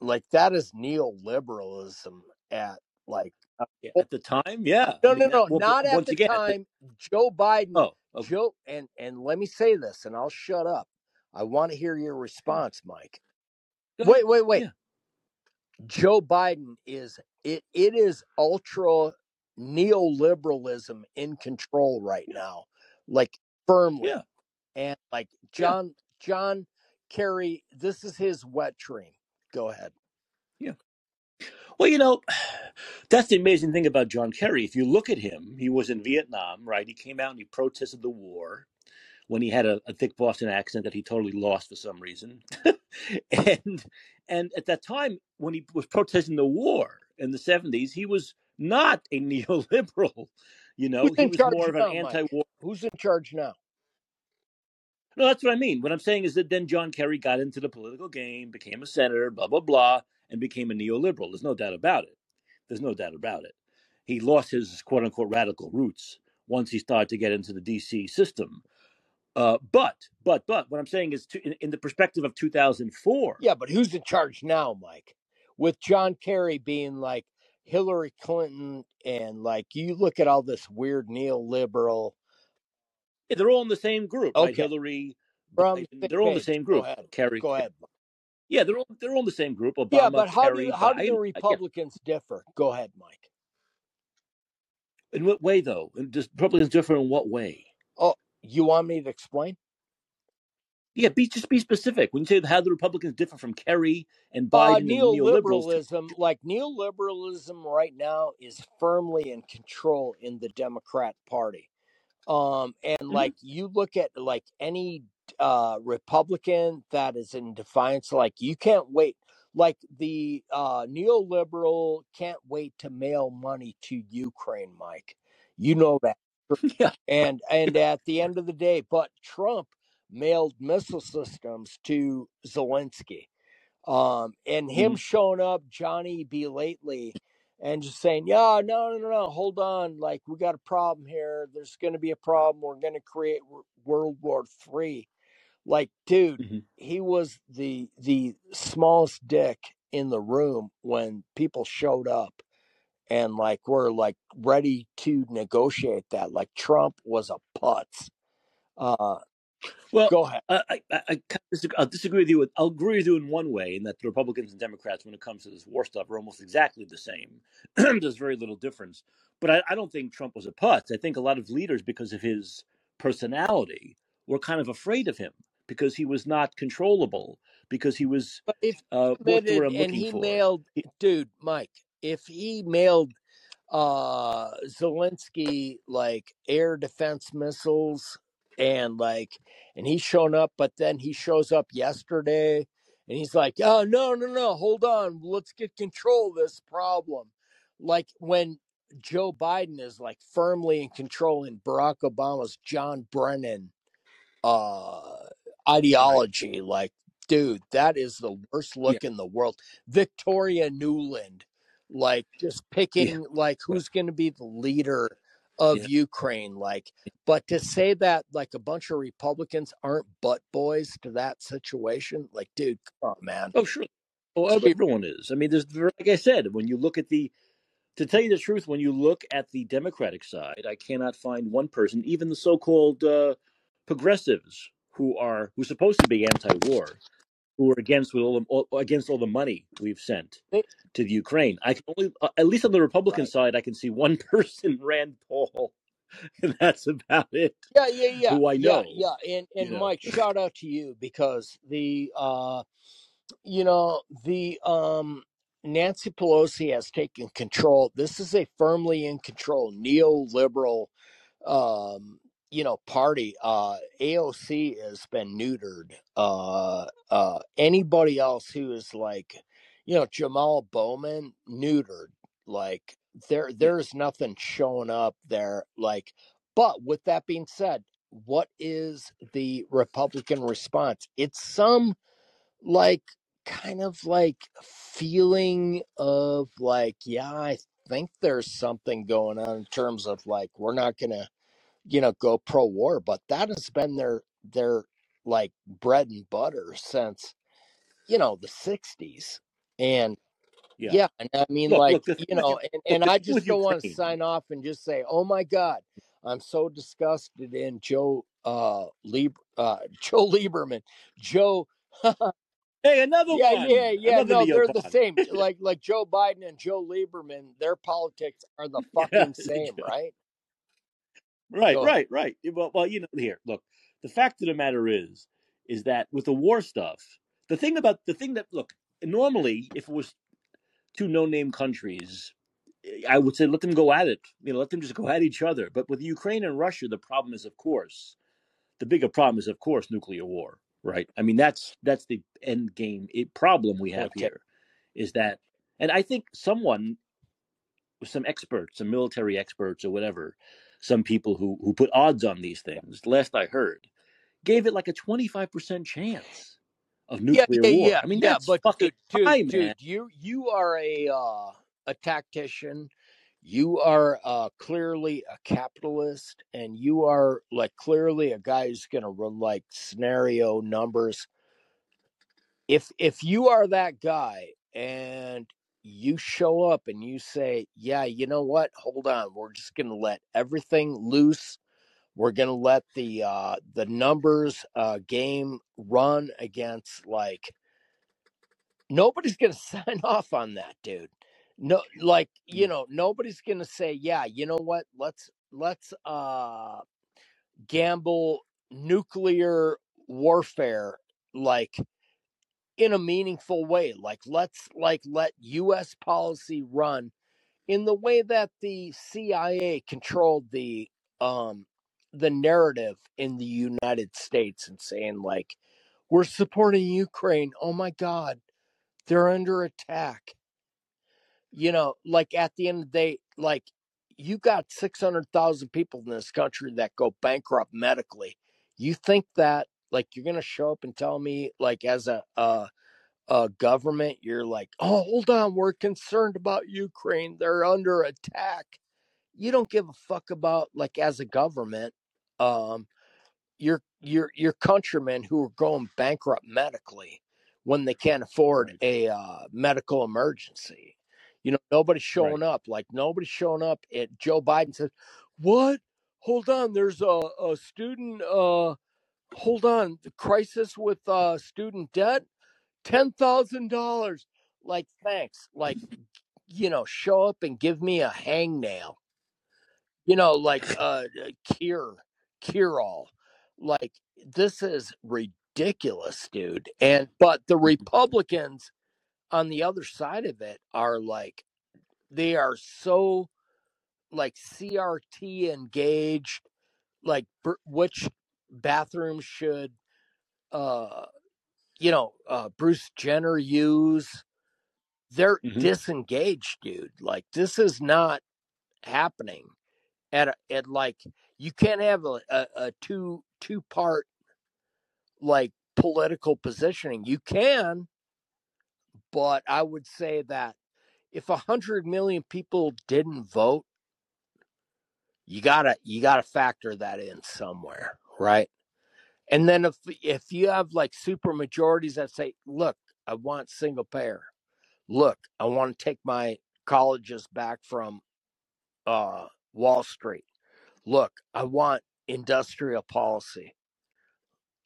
like that is neoliberalism at like Yeah, At the time, yeah. I no mean, no no well, not at once the again, at the, time. Joe Biden oh, okay. Joe and and let me say this and I'll shut up. I want to hear your response, Mike. Go ahead. Wait, wait, wait. Yeah. Joe Biden is it it is ultra neoliberalism in control right now. Like firmly. Yeah. And like Yeah. John John Kerry, this is his wet dream. Go ahead. Yeah. Well, you know, that's the amazing thing about John Kerry. If you look at him, he was in Vietnam, right? He came out and he protested the war when he had a, a thick Boston accent that he totally lost for some reason. and and at that time, when he was protesting the war in the seventies, he was not a neoliberal. You know, Who's he was more of an now, anti-war. Who's in charge now? No, that's what I mean. What I'm saying is that then John Kerry got into the political game, became a senator, blah blah blah, and became a neoliberal. There's no doubt about it. There's no doubt about it. He lost his quote unquote radical roots once he started to get into the DC system. Uh, but but but what I'm saying is, to, in, in the perspective of 2004, Yeah, but who's in charge now, Mike? With John Kerry being like Hillary Clinton and like you look at all this weird neoliberal yeah, they're all in the same group, right? Okay. Hillary, We're the they're all in the same Go group. ahead. Kerry, Go ahead. yeah, they're all they're all in the same group. Obama, Yeah, but how Kerry, do how do the. Republicans differ? Go ahead, Mike. In what way, though? And Does Republicans differ in what way? Oh, you want me to explain? Yeah, be just be specific. When you say how the Republicans differ from Kerry and Uh, Biden and neoliberals, neoliberalism, like neoliberalism right now is firmly in control in the Democrat Party. Um, and hmm like you look at like any uh Republican that is in defiance, like you can't wait. Like the uh neoliberal can't wait to mail money to Ukraine, Mike. You know that. Yeah. And and at the end of the day, but Trump mailed missile systems to Zelensky um, and him showing up Johnny B lately and just saying, "Yeah, no, no, no, no, hold on, like we got a problem here. There's going to be a problem. We're going to create w- World War Three." Like, dude, hmm he was the the smallest dick in the room when people showed up and like were like ready to negotiate that. Like Trump was a putz. Uh, Well, go ahead. I, I, I disagree, I'll disagree with you. With, I'll agree with you in one way, in that the Republicans and Democrats, when it comes to this war stuff, are almost exactly the same. There's very little difference. But I, I don't think Trump was a putz. I think a lot of leaders, because of his personality, were kind of afraid of him because he was not controllable, because he was But if uh, he what's the word admitted I'm and he for? mailed, He- dude, Mike, if he mailed uh Zelensky like air defense missiles and like and he's shown up but then he shows up yesterday and he's like oh no no no hold on let's get control of this problem like when Joe Biden is like firmly in control in Barack Obama's John Brennan uh right. ideology like dude that is the worst Yeah. look in the world victoria Nuland like just Yeah. picking like Right. who's going to be the leader of Yeah. ukraine like but to say that like a bunch of republicans aren't butt boys to that situation like dude come on man Oh, sure. Oh, everyone is. I mean, there's like I said, when you look at the to tell you the truth, when you look at the Democratic side, I cannot find one person, even the so-called uh, progressives, who are who's supposed to be anti-war, who are against with all, the, all against all the money we've sent They- to the Ukraine. I can only, uh, at least on the Republican right side, I can see one person, Rand Paul, and that's about it. yeah yeah yeah Who I know, yeah and you and know. mike shout out to you because the uh you know the um Nancy Pelosi has taken control. This is a firmly in control neoliberal um you know party. Uh AOC has been neutered. Uh uh anybody else who is like you know Jamal Bowman neutered. Like there there's nothing showing up there like but with that being said, what is the Republican response? It's some like kind of like feeling of like yeah i think there's something going on in terms of like we're not gonna you know go pro war but that has been their their like bread and butter since you know the 60s and yeah. yeah and i mean Look, like look. The thing you with know you, and, look, and the i thing with just don't want to Ukraine. sign off and just say oh my god i'm so disgusted in joe uh Lieb, uh joe lieberman joe Hey, another Yeah, yeah, one, yeah. another No, they're the neocon. same. Like like Joe Biden and Joe Lieberman, their politics are the yeah, fucking same, right? Right, Go right, right. Well, well, you know, here, look. The fact of the matter is, is that with the war stuff, the thing about the thing that look normally, if it was two no-name countries, eh, I would say let them go at it. You know, let them just go at each other. But with Ukraine and Russia, the problem is, of course, the bigger problem is, of course, nuclear war. Right. I mean, that's that's the end game it, problem we have Okay. here, is that, and I think someone some experts, some military experts or whatever, some people who who put odds on these things. Last I heard, gave it like a twenty five percent chance of Yeah, nuclear yeah, war. yeah, I mean, yeah. that's But fucking dude, dude, high, dude, you you are a uh, a tactician. You are uh, clearly a capitalist, and you are like clearly a guy who's gonna run like scenario numbers if if you are that guy and you show up and you say yeah you know what? Hold on. We're just going to let everything loose. We're going to let the uh the numbers uh game run against like nobody's going to sign off on that dude. No like you Mm. know nobody's going to say yeah you know what? Let's let's uh gamble nuclear warfare like in a meaningful way like let's like let US policy run in the way that the CIA controlled the um the narrative in the United States and saying like we're supporting Ukraine. Oh my God, they're under attack. You know, like at the end of the day, like you got 600,000 people in this country that go bankrupt medically. You think that like you're going to show up and tell me like as a, a a government you're like, "Oh, hold on, we're concerned about Ukraine. They're under attack." You don't give a fuck about like as a government um your your your countrymen who are going bankrupt medically when they can't afford Right. a uh, medical emergency. You know, nobody's Right. showing up. Like nobody's showing up. It Joe Biden says, "What? Hold on. There's a, a student. Uh, hold on. The crisis with uh, student debt. Ten thousand dollars. Like thanks. Like you know, show up and give me a hangnail you know, like uh, cure, cure all. Like this is ridiculous, dude. And but the Republicans on the other side of it are like they are so like CRT engaged. Like which bathroom should uh you know uh Bruce Jenner use? They're hmm disengaged, dude. Like this is not happening at a, at like you can't have a, a, a two two part like political positioning. You can, but I would say that if a hundred million people didn't vote, you gotta you gotta factor that in somewhere, right? And then if if you have like super majorities that say, look, I want single payer. Look, I want to take my colleges back from uh, Wall Street. Look, I want industrial policy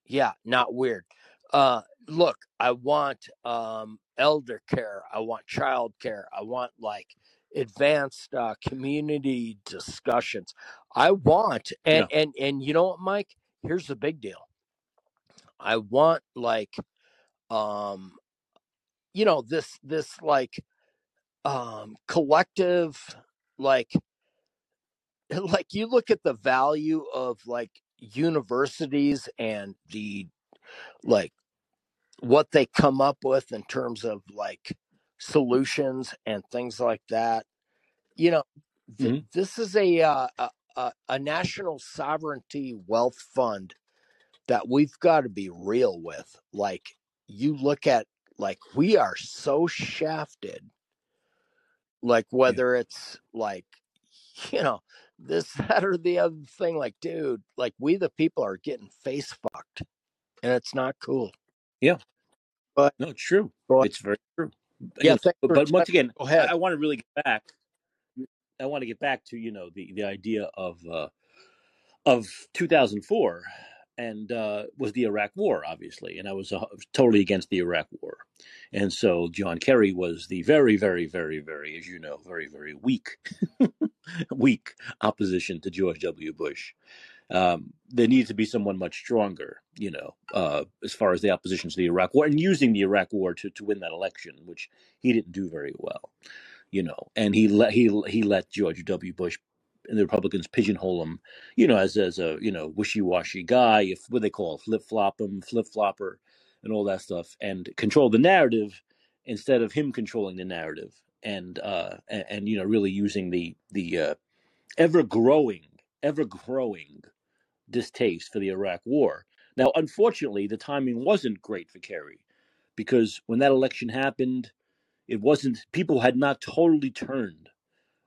Yeah, not weird. Uh, look, I want um, elder care. I want child care. I want like advanced uh, community discussions. I want, and Yeah. and and you know what, Mike? Here's the big deal. I want like, um, you know, this this like um collective, like like you look at the value of like universities and the like what they come up with in terms of like solutions and things like that. You know, th- hmm this is a, uh, a a a national sovereignty wealth fund that we've got to be real with. Like you look at like we are so shafted. Like Yeah. whether it's like you know this that or the other thing. Like dude, like we the people are getting face fucked, and it's not cool. Yeah. But No, it's true. but It's very true. Yeah, but, but once again, Go I. I want to really get back. I want to get back to you know the the idea of uh, of 2004 and uh, was the Iraq War, obviously, and I was uh, totally against the Iraq War, and so John Kerry was the very, very, very, very, as you know, very, very weak, weak opposition to George W. Bush. Um, there needs to be someone much stronger, you know, uh, as far as the opposition to the Iraq War and using the Iraq War to, to win that election, which he didn't do very well, you know, and he let he he let George W. Bush and the Republicans pigeonhole him, you know, as as a you know wishy washy guy, if what they call flip flop him, flip flopper, and all that stuff, and control the narrative instead of him controlling the narrative, and uh, and, and you know really using the the uh, ever growing, ever growing distaste for the Iraq War. Now, unfortunately, the timing wasn't great for Kerry because when that election happened, it wasn't, people had not totally turned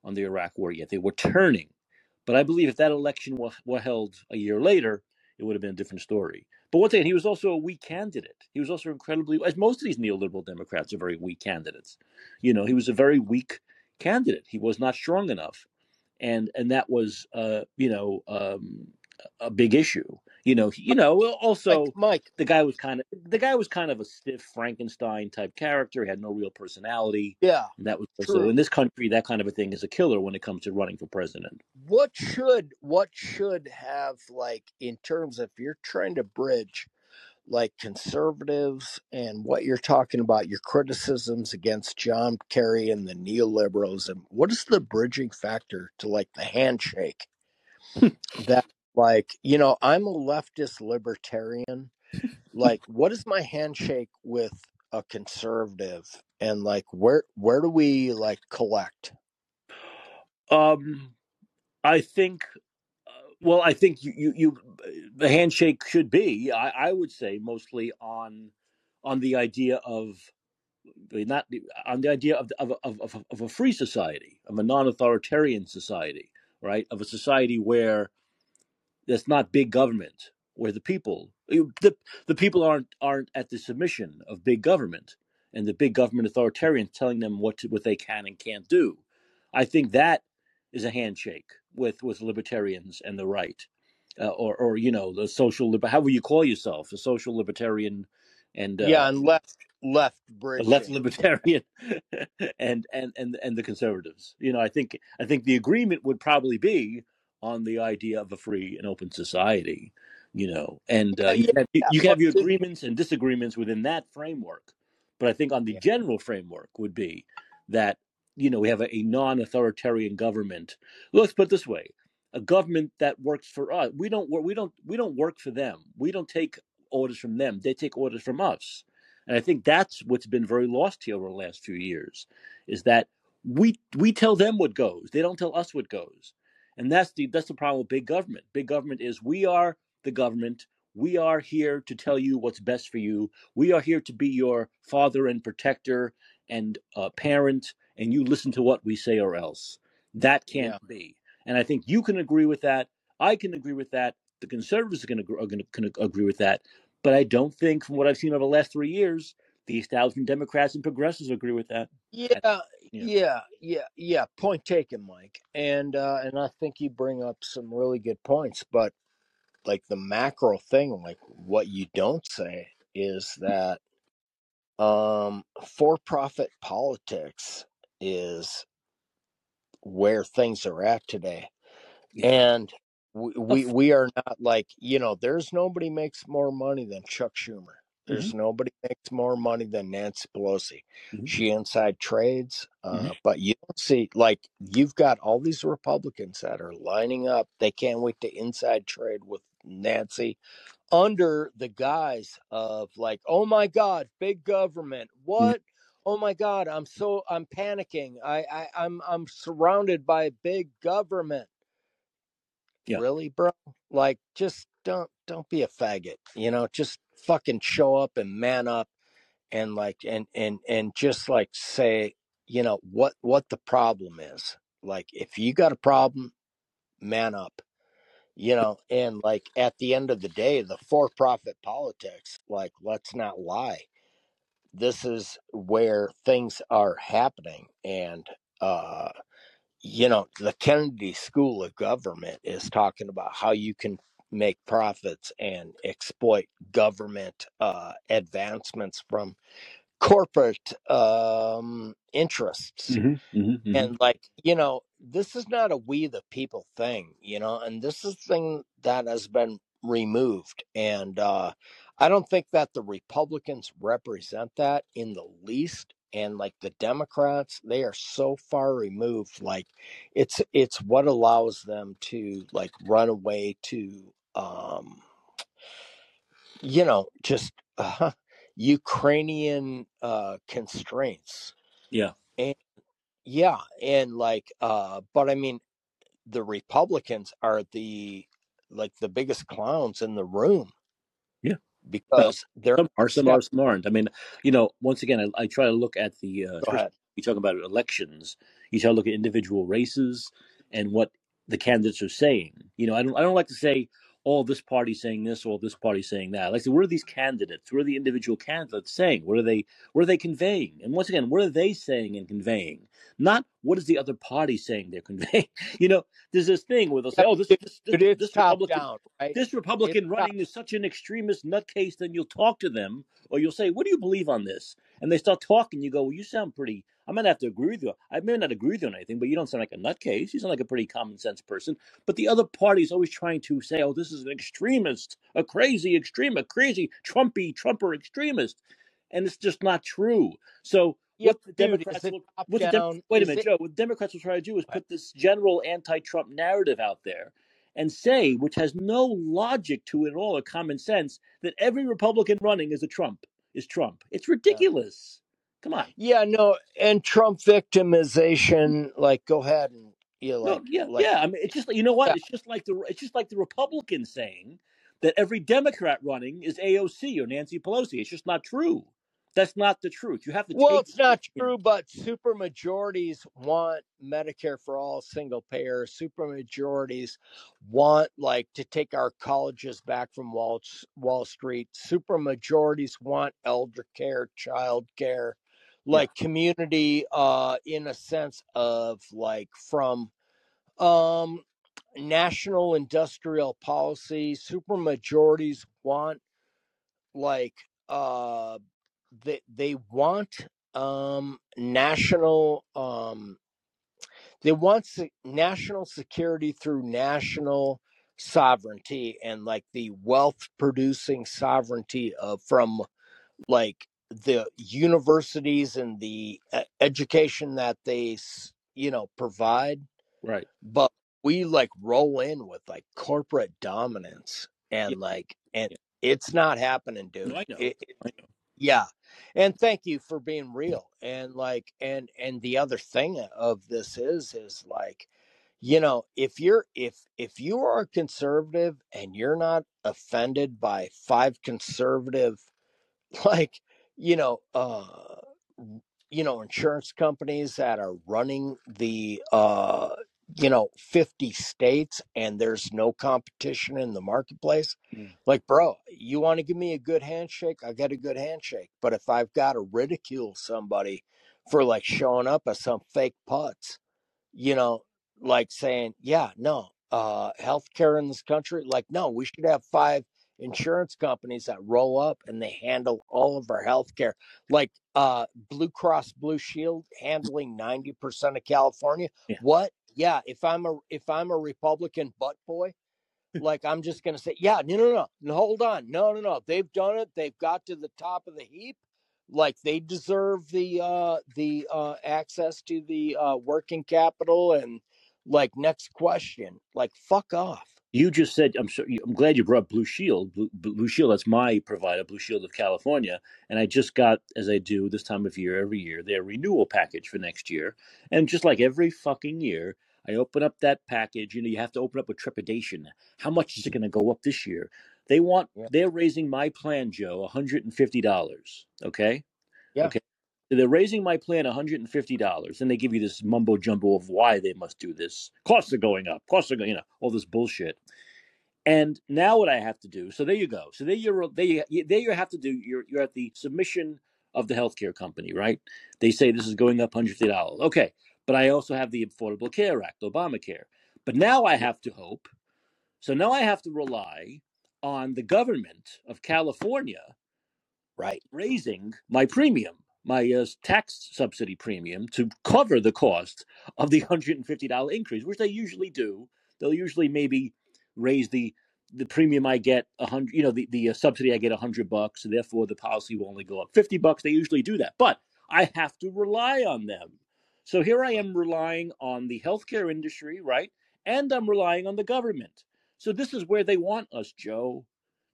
on the Iraq War yet. They were turning. But I believe if that election were, were held a year later, it would have been a different story. But once again, he was also a weak candidate. He was also incredibly, as most of these neoliberal Democrats are very weak candidates. You know, he was a very weak candidate. He was not strong enough and and that was uh you know um a big issue you know you know well, Mike, also Mike, the guy was kind of the guy was kind of a stiff frankenstein type character he had no real personality yeah, and that was also true. in this country that kind of a thing is a killer when it comes to running for president What should what should have like in terms of you're trying to bridge like conservatives and what you're talking about, your criticisms against John Kerry and the neoliberalism, what is the bridging factor to like the handshake that Like, you know, I'm a leftist libertarian. Like, what is my handshake with a conservative? And like, where where do we like collect? Um, I think. uh, Well, I think you, you, you the handshake should be. I, I would say mostly on on the idea of not on the idea of of, of, of, of a free society, of a non-authoritarian society, right? Of a society where that's not big government where the people the, the people aren't aren't at the submission of big government and the big government authoritarians telling them what to, what they can and can't do. I think that is a handshake with with libertarians and the right uh, or or you know the social liber- however you call yourself a social libertarian and uh, Yeah, and left left the left libertarian and and and and the conservatives. You know i think i think the agreement would probably be on the idea of a free and open society you know? And uh, you have, you can have your agreements and disagreements within that framework but i think on the general framework would be that you know we have a, a non-authoritarian government. Let's put it this way a government that works for us we don't work we don't we don't work for them. We don't take orders from them they take orders from us. And I think that's what's been very lost here over the last few years, is that we we tell them what goes. They don't tell us what goes. And that's the that's the problem with big government. Big government is we are the government. We are here to tell you what's best for you. We are here to be your father and protector and uh, parent, and you listen to what we say or else. That can't yeah. be. And I think you can agree with that. I can agree with that. The conservatives are going to, are going to can agree with that but I don't think, from what I've seen over the last three years, the establishment Democrats and progressives agree with that. And, Yeah, yeah, yeah, yeah. Point taken, Mike. And uh and I think you bring up some really good points, but like the macro thing, like what you don't say is that um for-profit politics is where things are at today. yeah, And we we, we are not like, you know, there's nobody makes more money than Chuck Schumer. There's nobody makes more money than Nancy Pelosi. hmm She inside trades, uh, but you don't see like you've got all these Republicans that are lining up. They can't wait to inside trade with Nancy under the guise of like, oh my God, big government. hmm What? Oh my God, I'm so I'm panicking. I, I I'm I'm surrounded by big government Yeah, really bro like just don't don't be a faggot you know just fucking show up and man up and like and and and just like say you know what what the problem is. Like if you got a problem man up you know and like at the end of the day the for profit politics like let's not lie. This is where things are happening and uh you know, the Kennedy School of Government is talking about how you can make profits and exploit government uh, advancements from corporate um, interests. Hmm hmm hmm and like you know this is not a we the people thing you know and this is the thing that has been removed. And uh i don't think that the republicans represent that in the least. And like the democrats they are so far removed like it's it's what allows them to like run away to um you know just uh, ukrainian uh constraints yeah, And yeah, and like uh but I mean the Republicans are the like the biggest clowns in the room yeah. Well, because they're some are, some are, step some aren't. I mean, you know, once again, I, I try to look at the, uh, go especially ahead. you talk about elections. You try to look at individual races and what the candidates are saying. You know, I don't, I don't like to say, "Oh, this party saying this, or this party saying that." Like say, what are these candidates? What are the individual candidates saying? What are they, what are they conveying? And once again, what are they saying and conveying? Not what is the other party saying they're conveying. you know, there's this thing where they'll say, "Oh, this, this, this, this top Republican." down, right? this It's Republican top running is such an extremist nutcase, then you'll talk to them or you'll say, What do you believe on this? And they start talking. You go, Well, you sound pretty. I might have to agree with you. I may not agree with you on anything, but you don't sound like a nutcase. You sound like a pretty common sense person. But the other party is always trying to say, Oh, this is an extremist, a crazy extreme, a crazy Trumpy, Trumper extremist. And it's just not true. So what the Democrats will what the Dem- wait a minute, it Joe. What Democrats will try to do is put this general anti-Trump narrative out there, and say, which has no logic to it at all or common sense, that every Republican running is a Trump is Trump. It's ridiculous. Come on. Yeah, no, and Trump victimization, like, go ahead and you know, No, like, yeah, like, yeah. I mean, it's just you know what? yeah. It's just like the it's just like the Republicans saying that every Democrat running is AOC or Nancy Pelosi. It's just not true. That's not the truth. You have to Well, take. it's not true, but super majorities want Medicare for all, single payer. Super majorities want like to take our colleges back from Wall Wall Street. Super majorities want elder care, child care, like community, uh, in a sense of like from um national industrial policy. Super majorities want like uh they they want um national um they want se- national security through national sovereignty and like the wealth producing sovereignty of from like the universities and the education that they you know provide right. but we like roll in with like corporate dominance Yeah, and like and yeah. it's not happening No, dude I know. it, it- I know. yeah and thank you for being real and like and and the other thing of this is is like you know if you're if if you are a conservative and you're not offended by five conservative like you know uh you know insurance companies that are running the uh you know 50 states and there's no competition in the marketplace Mm. like bro you want to give me a good handshake I get a good handshake but if i've got to ridicule somebody for like showing up as some fake putz you know, like saying, yeah, no, uh, healthcare in this country, like, no, we should have five insurance companies that roll up and they handle all of our healthcare, like uh, Blue Cross Blue Shield handling ninety percent of California. Yeah. What? Yeah, if I'm a if I'm a Republican butt boy, like I'm just gonna say, yeah, no, no, no, no, hold on, no, no, no, they've done it, they've got to the top of the heap, like they deserve the uh the uh access to the uh working capital and like next question, like fuck off. You just said I'm so I'm glad you brought Blue Shield. Blue, Blue Shield, that's my provider, Blue Shield of California, and I just got, as I do this time of year every year, their renewal package for next year. And just like every fucking year, I open up that package. You know, you have to open up with trepidation. How much is it going to go up this year? They want Yeah, they're raising my plan, Joe, $150. Okay, yeah, okay. They're raising my plan $150, and they give you this mumbo jumbo of why they must do this. Costs are going up. Costs are going, you know, all this bullshit. And now what I have to do, so there you go. So there you're there you there you have to do you're you're at the submission of the healthcare company, right? They say this is going up $150. Okay. But I also have the Affordable Care Act, Obamacare. But now I have to hope. So now I have to rely on the government of California right. raising my premium, my uh, tax subsidy premium to cover the cost of the $150 increase, which they usually do. They'll usually maybe raise the the premium I get a hundred, you know, the, the uh, subsidy I get a hundred bucks, therefore the policy will only go up 50 bucks. They usually do that, but I have to rely on them. So here I am relying on the healthcare industry, right? And I'm relying on the government. So this is where they want us, Joe.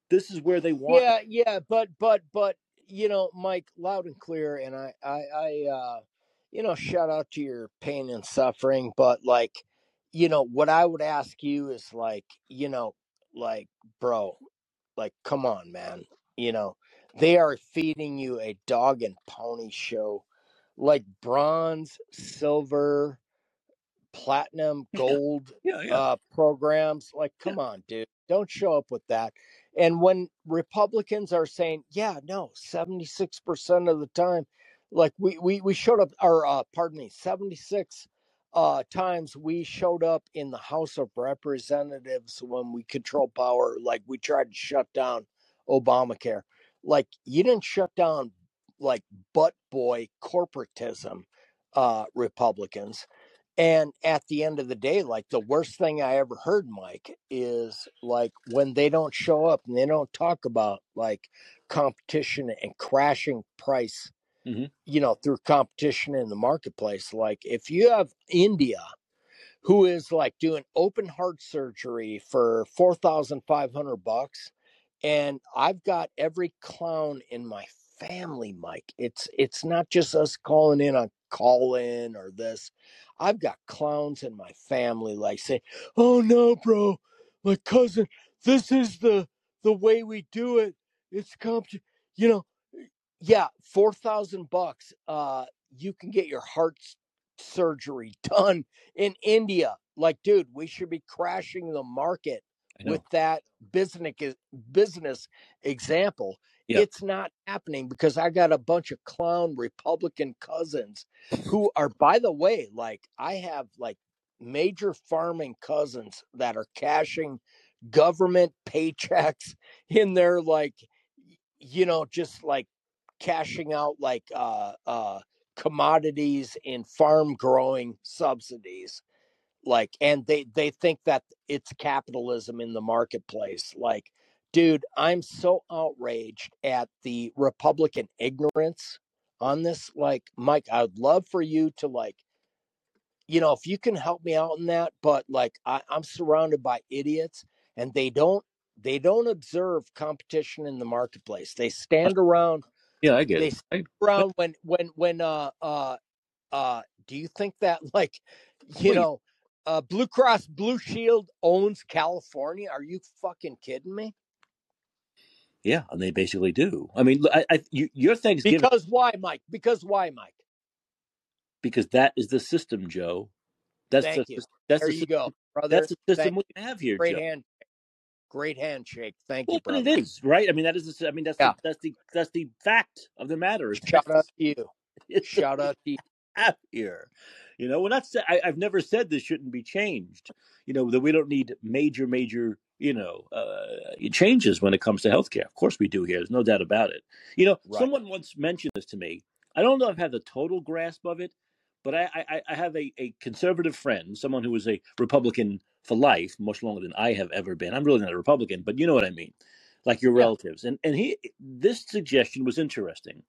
This is where they want Yeah, yeah, but but but you know, Mike, loud and clear, and I I I uh you know, shout out to your pain and suffering, but like, you know, what I would ask you is like, you know, like, bro, like, come on, man, you know, they are feeding you a dog and pony show, like bronze, silver, platinum, gold Yeah, yeah. uh programs. Like, Yeah. come on, dude. Don't show up with that. And when Republicans are saying, yeah, no, 76% of the time, like we we, we showed up or uh pardon me, 76 uh times we showed up in the House of Representatives when we control power, like we tried to shut down Obamacare. Like you didn't shut down like butt boy corporatism uh Republicans and at the end of the day, like the worst thing I ever heard, Mike, is like when they don't show up and they don't talk about like competition and crashing price, hmm you know, through competition in the marketplace. Like if you have India who is like doing open heart surgery for 4500 bucks and I've got every clown in my family, Mike. It's it's not just us calling in on call in or this. I've got clowns in my family like say, "Oh no, bro, my cousin, this is the the way we do it. It's comp, you know, yeah, four thousand bucks. Uh, you can get your heart surgery done in India. Like, dude, we should be crashing the market with that business business example. It's not happening because I got a bunch of clown Republican cousins who are, by the way, like I have like major farming cousins that are cashing government paychecks in their like you know just like cashing out like uh uh commodities in farm growing subsidies like and they they think that it's capitalism in the marketplace like dude i'm so outraged at the republican ignorance on this like mike i'd love for you to like you know if you can help me out in that but like I, i'm surrounded by idiots and they don't they don't observe competition in the marketplace. They stand around Yeah, I get they it. stand I, around when when when uh uh uh do you think that like you wait, know uh blue cross blue shield owns california? Are you fucking kidding me yeah, and they basically do. I mean, I, I you, your Thanksgiving because why mike because why mike because that is the system, Joe. That's the thank you that's there the you system. go That's brother the thank system we have here, great Joe. hand great handshake thank you Well, but it brother is right. I mean, that is the. I mean, that's the that's the that's the fact of the matter. Shout out to you shout out to you have here. You know, we're not. I, I've never said this shouldn't be changed. You know that we don't need major, major, you know, uh, it changes when it comes to healthcare. Of course, we do here. There's no doubt about it. You know, right someone once mentioned this to me. I don't know if I have the total grasp of it, but I, I, I have a, a conservative friend, someone who was a Republican for life, much longer than I have ever been. I'm really not a Republican, but you know what I mean, like your yeah relatives. And and he, this suggestion was interesting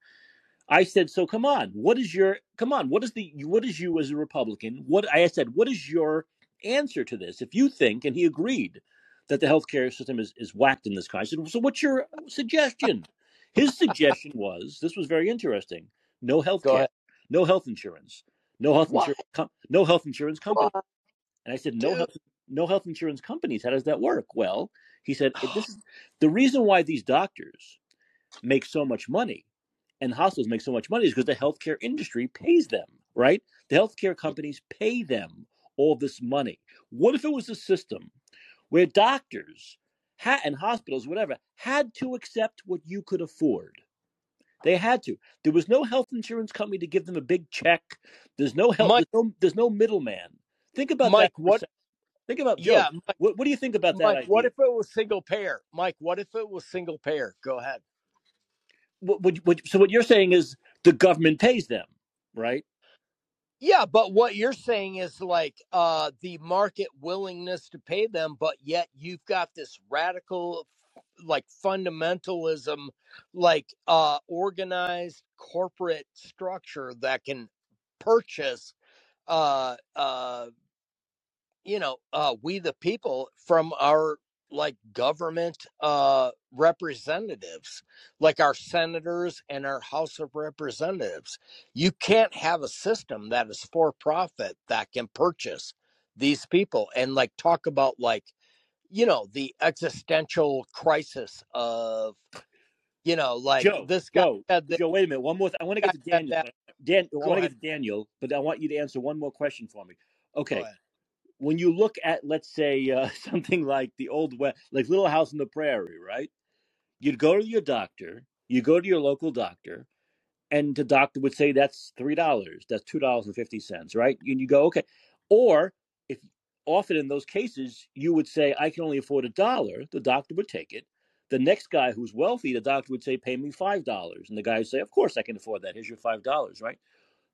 I said, so come on, what is your come on, what is the what is you as a Republican? What I said, what is your answer to this? If you think, and he agreed that the healthcare system is, is whacked in this country. I said, so what's your suggestion? His suggestion was this was very interesting. No health care, no health insurance, no health what insurance com- no health insurance company. what And I said, no dude health no health insurance companies. How does that work? Well, he said, this is the reason why these doctors make so much money and hospitals make so much money is because the healthcare industry pays them, right? The healthcare companies pay them all this money. What if it was a system where doctors ha- and hospitals, whatever, had to accept what you could afford? They had to. There was no health insurance company to give them a big check. There's no help. mike There's no. There's no middleman. Think about that mike a what. Think about Joe. yeah mike, What, what do you think about that mike what if it was single payer mike what if it was single payer go ahead what, what, so what you're saying is the government pays them, right? Yeah, but what you're saying is like uh the market willingness to pay them, but yet you've got this radical like fundamentalism like uh organized corporate structure that can purchase uh uh you know uh we the people from our like government uh representatives like our senators and our house of representatives you can't have a system that is for profit that can purchase these people and like talk about like you know the existential crisis of you know like Joe, this guy Joe, this Joe. Wait a minute. One more. Th- I want to get to Daniel. that But Dan, I want to get to Daniel, but I want you to answer one more question for me. Okay. When you look at, let's say, uh, something like the old West, like Little House on the Prairie, right? You'd go to your doctor. You go to your local doctor, and the doctor would say that's three dollars. That's two dollars and fifty cents, right? And you go, okay. Or if often in those cases you would say, I can only afford a dollar, the doctor would take it. The next guy who's wealthy, the doctor would say, pay me five dollars, and the guy would say, of course I can afford that. Here's your five dollars, right?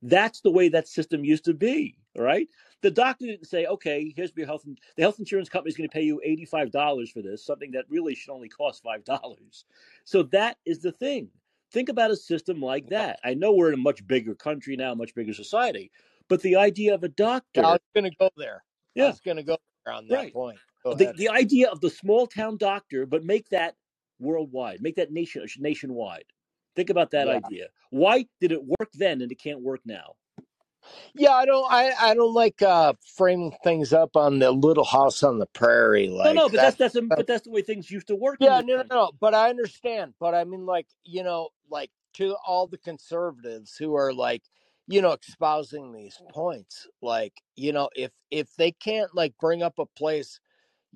That's the way that system used to be, right? The doctor didn't say, okay, here's your health. The health insurance company is going to pay you eighty-five dollars for this, something that really should only cost five dollars. So that is the thing. Think about a system like that. I know we're in a much bigger country now, much bigger society, but the idea of a yeah i doctor, was gonna go there I was going to go on that Right. point. The, the idea of the small town doctor, but make that worldwide, make that nation nationwide. Think about that Yeah. idea. Why did it work then and it can't work now? Yeah, I don't. I, I don't like uh, framing things up on the little house on the prairie. Like no, no, but that- that's that's a, but that's the way things used to work. Yeah, no, no, no. But I understand. But I mean, like, you know, like to all the conservatives who are like, you know, espousing these points, like, you know, if if they can't like bring up a place,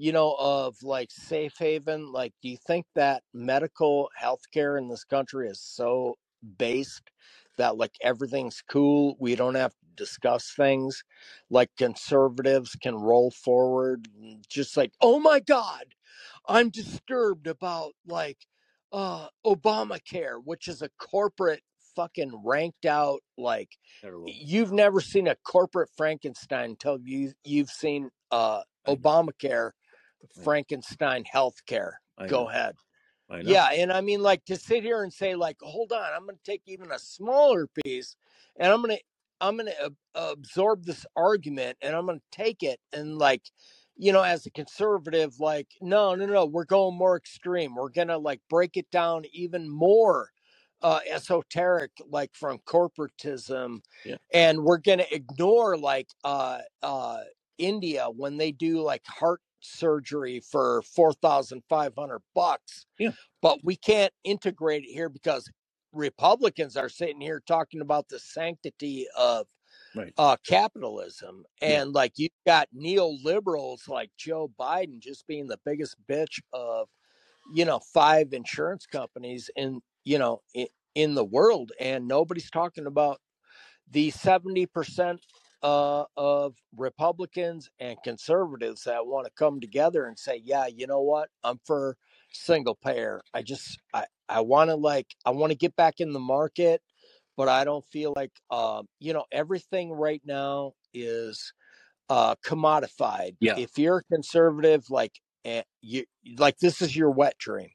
you know, of like safe haven, like, do you think that medical healthcare in this country is so based that like everything's cool? We don't have to discuss things. Like conservatives can roll forward, and just like, oh my god I'm disturbed about like uh Obamacare, which is a corporate fucking ranked out like Terrible. you've never seen a corporate Frankenstein until you you've seen uh Obamacare. Frankenstein healthcare. I Go know. ahead. I know. Yeah, and I mean like to sit here and say like hold on, I'm going to take even a smaller piece and I'm going to I'm going to absorb this argument and I'm going to take it and like you know as a conservative like no no no we're going more extreme. We're going to like break it down even more uh esoteric like from corporatism Yeah. and we're going to ignore like uh uh India when they do like heart surgery for 4500 bucks Yeah. but we can't integrate it here because republicans are sitting here talking about the sanctity of Right. uh capitalism Yeah. and like you've got neoliberals like joe biden just being the biggest bitch of you know five insurance companies in you know in, in the world and nobody's talking about the 70% uh, of Republicans and conservatives that want to come together and say, yeah, you know what? I'm for single payer. I just, I, I want to like, I want to get back in the market, but I don't feel like, um, you know, everything right now is uh, commodified. Yeah. If you're a conservative, like, eh, you, like this is your wet dream.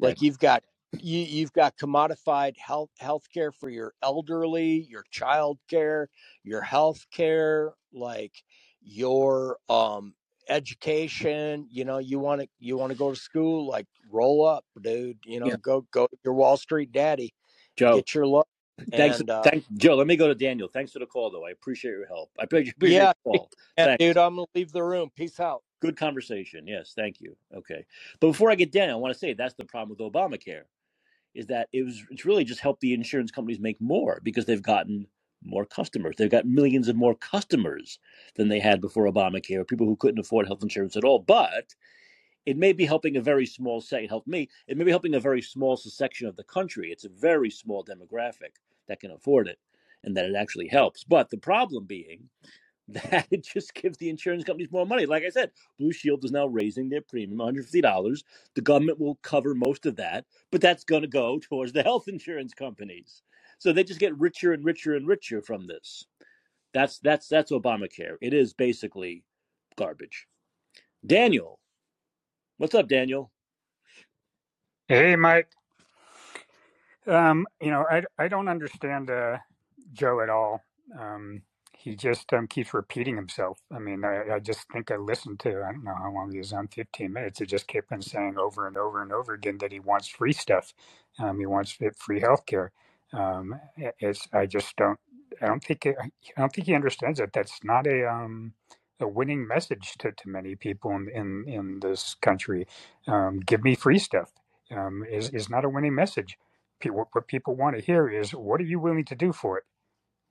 Like you've got you you've got commodified health health care for your elderly, your child care, your health care, like your um education, you know, you want to you want to go to school, like roll up, dude, you know, Yeah. go go your Wall Street daddy, Joe. get your look. Thanks, and, uh, thank Joe. Let me go to Daniel. Thanks for the call, though. I appreciate your help. I appreciate appreciate Yeah, your call. And Thanks. dude, I'm gonna leave the room. Peace out. Good conversation. Yes, thank you. Okay, but before I get down, I want to say that's the problem with Obamacare, is that it was it's really just helped the insurance companies make more because they've gotten more customers. They've got millions of more customers than they had before Obamacare. People who couldn't afford health insurance at all, but it may be helping a very small set. It helped me. It may be helping a very small section of the country. It's a very small demographic that can afford it, and that it actually helps. But the problem being that it just gives the insurance companies more money. Like I said, Blue Shield is now raising their premium $150. The government will cover most of that, but that's going to go towards the health insurance companies. So they just get richer and richer and richer from this. That's that's that's Obamacare. It is basically garbage. Daniel, what's up, Daniel? Hey, Mike. Um, you know, I, I don't understand uh, Joe at all. Um, he just um, keeps repeating himself. I mean, I, I just think I listened to, I don't know how long he was on, 15 minutes. He just kept on saying over and over and over again that he wants free stuff. Um, he wants free healthcare. Um, it- it's, I just don't, I don't think, I don't think he understands that. That's not a, um, a winning message to, to many people in, in, in this country. Um, give me free stuff um, is, is not a winning message. What people want to hear is, what are you willing to do for it?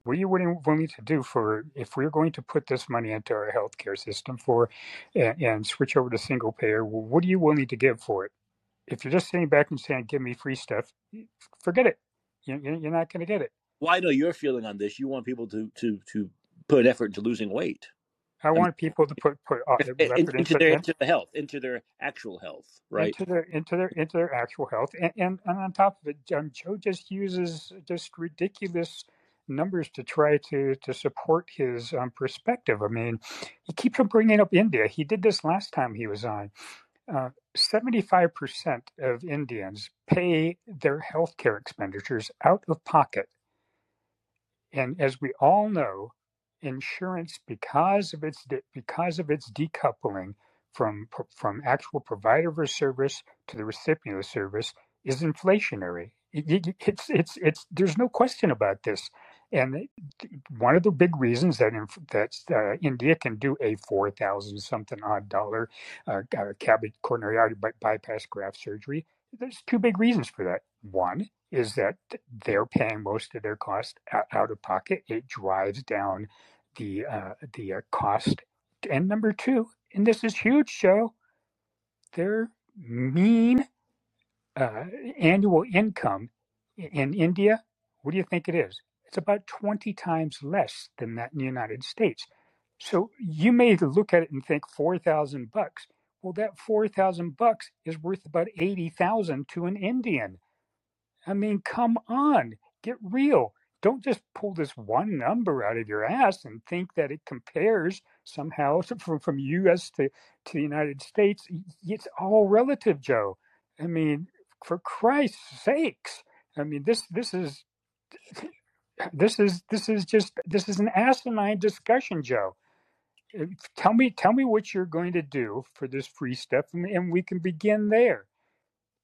What are you willing, willing to do for if we're going to put this money into our healthcare system for and, and switch over to single payer? Well, what are you willing to give for it? If you're just sitting back and saying, "Give me free stuff," forget it. You, you- you're not going to get it. Well, I know your feeling on this. You want people to to to put effort into losing weight I want people to put put uh, in- in- effort into into, their into their health, into their actual health, right? into their into their into their actual health and and, and on top of it um, joe just uses just ridiculous numbers to try to to support his um, perspective i mean he keeps on bringing up india he did this last time he was on uh, 75% of indians pay their healthcare expenditures out of pocket and as we all know insurance because of its because of its decoupling from from actual provider of service to the recipient of service is inflationary. It- it- it's it's it's there's no question about this. And one of the big reasons that that uh, India can do a four thousand something odd dollar uh, uh, CABG coronary artery by- bypass graft surgery. There's two big reasons for that. One is that they're paying most of their cost out, out of pocket. It drives down the uh, the uh, cost. And number two, and this is huge, Joe, their mean uh, annual income in India. What do you think it is? It's about twenty times less than that in the United States. So you may look at it and think four thousand bucks. Well, that four thousand bucks is worth about eighty thousand to an Indian I mean, come on, get real. Don't just pull this one number out of your ass and think that it compares somehow from, from U.S. to, to the United States. It's all relative, Joe. I mean, for Christ's sakes. I mean, this this is this is this is just this is an asinine discussion, Joe. Uh, Tell me tell me what you're going to do for this free stuff, and, and we can begin there.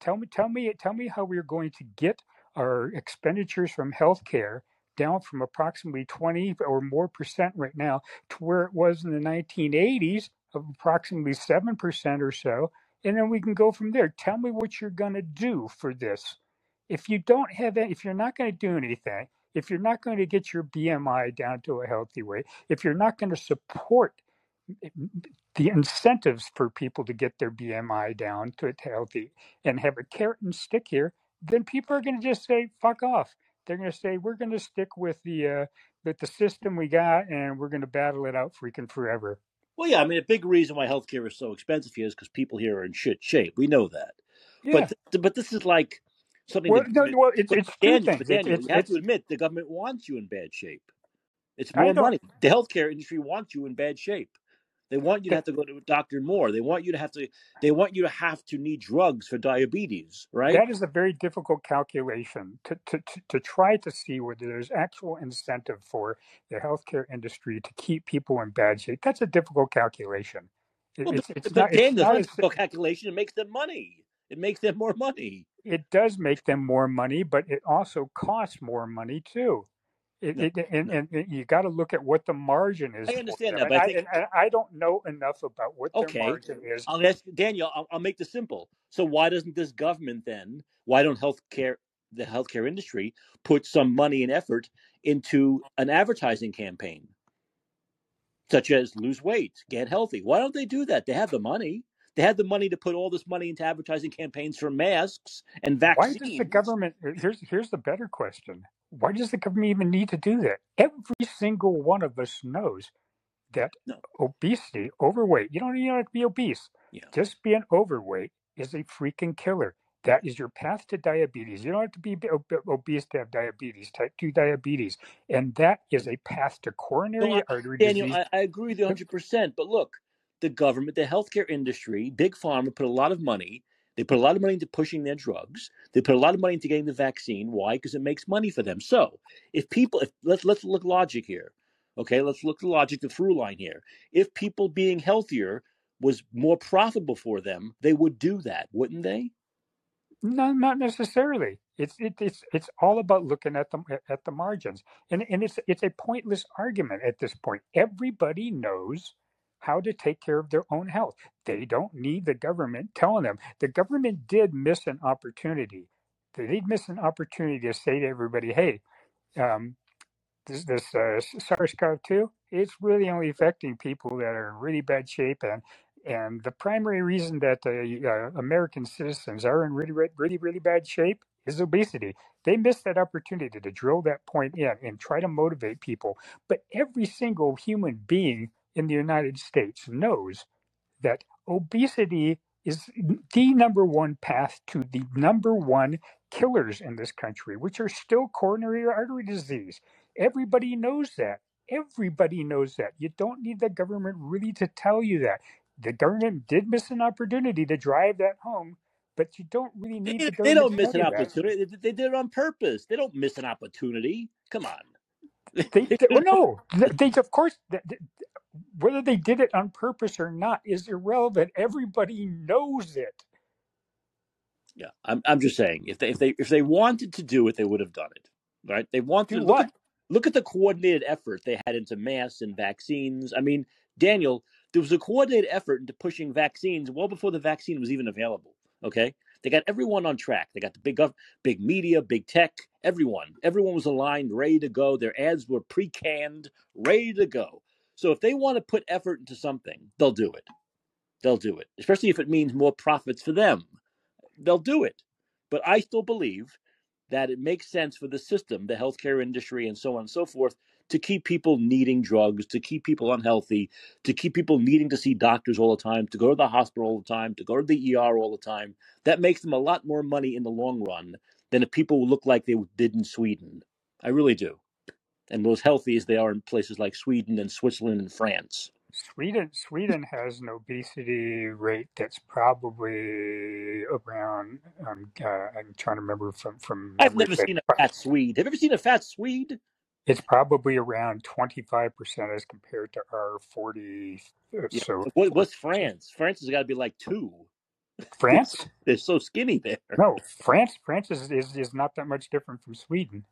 Tell me, tell me, tell me how we're going to get our expenditures from healthcare down from approximately 20 or more percent right now to where it was in the 1980s of approximately 7% or so. And then we can go from there. Tell me what you're going to do for this. If you don't have any, if you're not going to do anything, if you're not going to get your BMI down to a healthy weight, if you're not going to support the incentives for people to get their BMI down to a healthy and have a carrot and stick here, then people are going to just say fuck off. They're going to say we're going to stick with the uh, with the system we got and we're going to battle it out freaking forever. Well, yeah, I mean, a big reason why healthcare is so expensive here is because people here are in shit shape. We know that. But th- but this is like something Well, no, government. well, it's it's two Daniel, things. but It's Daniel, it's you have to admit the government wants you in bad shape. It's I more don't. money. The healthcare industry wants you in bad shape. They want you to have to go to a doctor more. They want you to have to. They want you to have to need drugs for diabetes, right? that is a very difficult calculation to, to, to, to try to see whether there's actual incentive for the healthcare industry to keep people in bad shape. That's a difficult calculation. It, Well, but it's it's but not it's Daniel, not a as calculation. It makes them money. It makes them more money. It does make them more money, but it also costs more money too. It, No, it, and, no. and and you got to look at what the margin is I understand that, but I I think and I don't know enough about what their okay. margin is. I'll ask Daniel. I'll, I'll make this simple. So why doesn't this government then? Why don't healthcare the healthcare industry put some money and effort into an advertising campaign? such as lose weight, get healthy. Why don't they do that? They have the money. They had the money to put all this money into advertising campaigns for masks and vaccines. Why does the government? Here's here's the better question. Why does the government even need to do that? Every single one of us knows that No, obesity, overweight, you don't even have to be obese. yeah. Just being overweight is a freaking killer. That is your path to diabetes. You don't have to be obese to have diabetes, type 2 diabetes. And that is a path to coronary artery Daniel, disease. I, I agree with you 100%. But look, the government, the healthcare industry, big pharma put a lot of money. They put a lot of money into pushing their drugs. They put a lot of money into getting the vaccine. Why? Because it makes money for them. So if people, if let's let's look logic here. Okay, let's look the logic, the through line here. If people being healthier was more profitable for them, they would do that, wouldn't they? No, not necessarily. It's it, it's it's all about looking at the at the margins, and and it's it's a pointless argument at this point. Everybody knows how to take care of their own health. They don't need the government telling them. The government did miss an opportunity. They did miss an opportunity to say to everybody, "Hey, um, this this uh, SARS-CoV-2, it's really only affecting people that are in really bad shape, and and the primary reason that uh, American citizens are in really really really bad shape is obesity. They missed that opportunity to drill that point in and try to motivate people. But every single human being in the United States knows that obesity is the number one path to the number one killers in this country, which are still coronary artery disease. Everybody knows that. Everybody knows that. You don't need the government really to tell you that. The government did miss an opportunity to drive that home, but you don't really need They, the they don't to miss an that. opportunity. They, they did it on purpose. They don't miss an opportunity. Come on. They, they well, oh, no, they of course whether they did it on purpose or not is irrelevant. Everybody knows it. Yeah, I'm. I'm just saying, if they if they if they wanted to do it, they would have done it. Right? They wanted Do to look what? at look at the coordinated effort they had into masks and vaccines. I mean, Daniel, there was a coordinated effort into pushing vaccines well before the vaccine was even available. Okay, they got everyone on track. They got the big gov, big media, big tech, everyone. Everyone was aligned, ready to go. Their ads were pre-canned, ready to go. So if they want to put effort into something, they'll do it. They'll do it, especially if it means more profits for them they'll do it. But I still believe that it makes sense for the system, the healthcare industry, and so on and so forth, to keep people needing drugs, to keep people unhealthy, to keep people needing to see doctors all the time, to go to the hospital all the time, to go to the ER all the time. That makes them a lot more money in the long run than if people look like they did in Sweden. I really do. And as healthy as they are in places like Sweden and Switzerland and France. Sweden Sweden has an obesity rate that's probably around. Um, uh, I'm trying to remember from from I've never seen a fat Swede. Have you ever seen a fat Swede? it's probably around 25 percent as compared to our 40. uh, Yeah. So What, what's France? France has got to be like two. France? They're so skinny there. No, France. France is, is is not that much different from Sweden.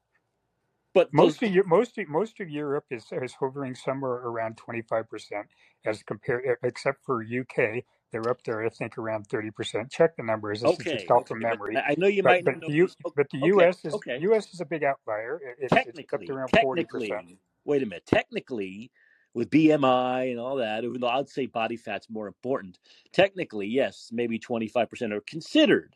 But those, Most of Eu- most of, most of Europe is is hovering somewhere around 25 percent as compared, except for UK. They're up there, I think, around 30 percent. Check the numbers. This is just okay, okay, memory. I know you But might but know the U, but the Okay, U.S. is okay. U.S. is a big outlier. It- It's it's up to Technically, around 40 percent. wait a minute. Technically, with BMI and all that, even though I'd say body fat's more important, technically, yes, maybe 25% are considered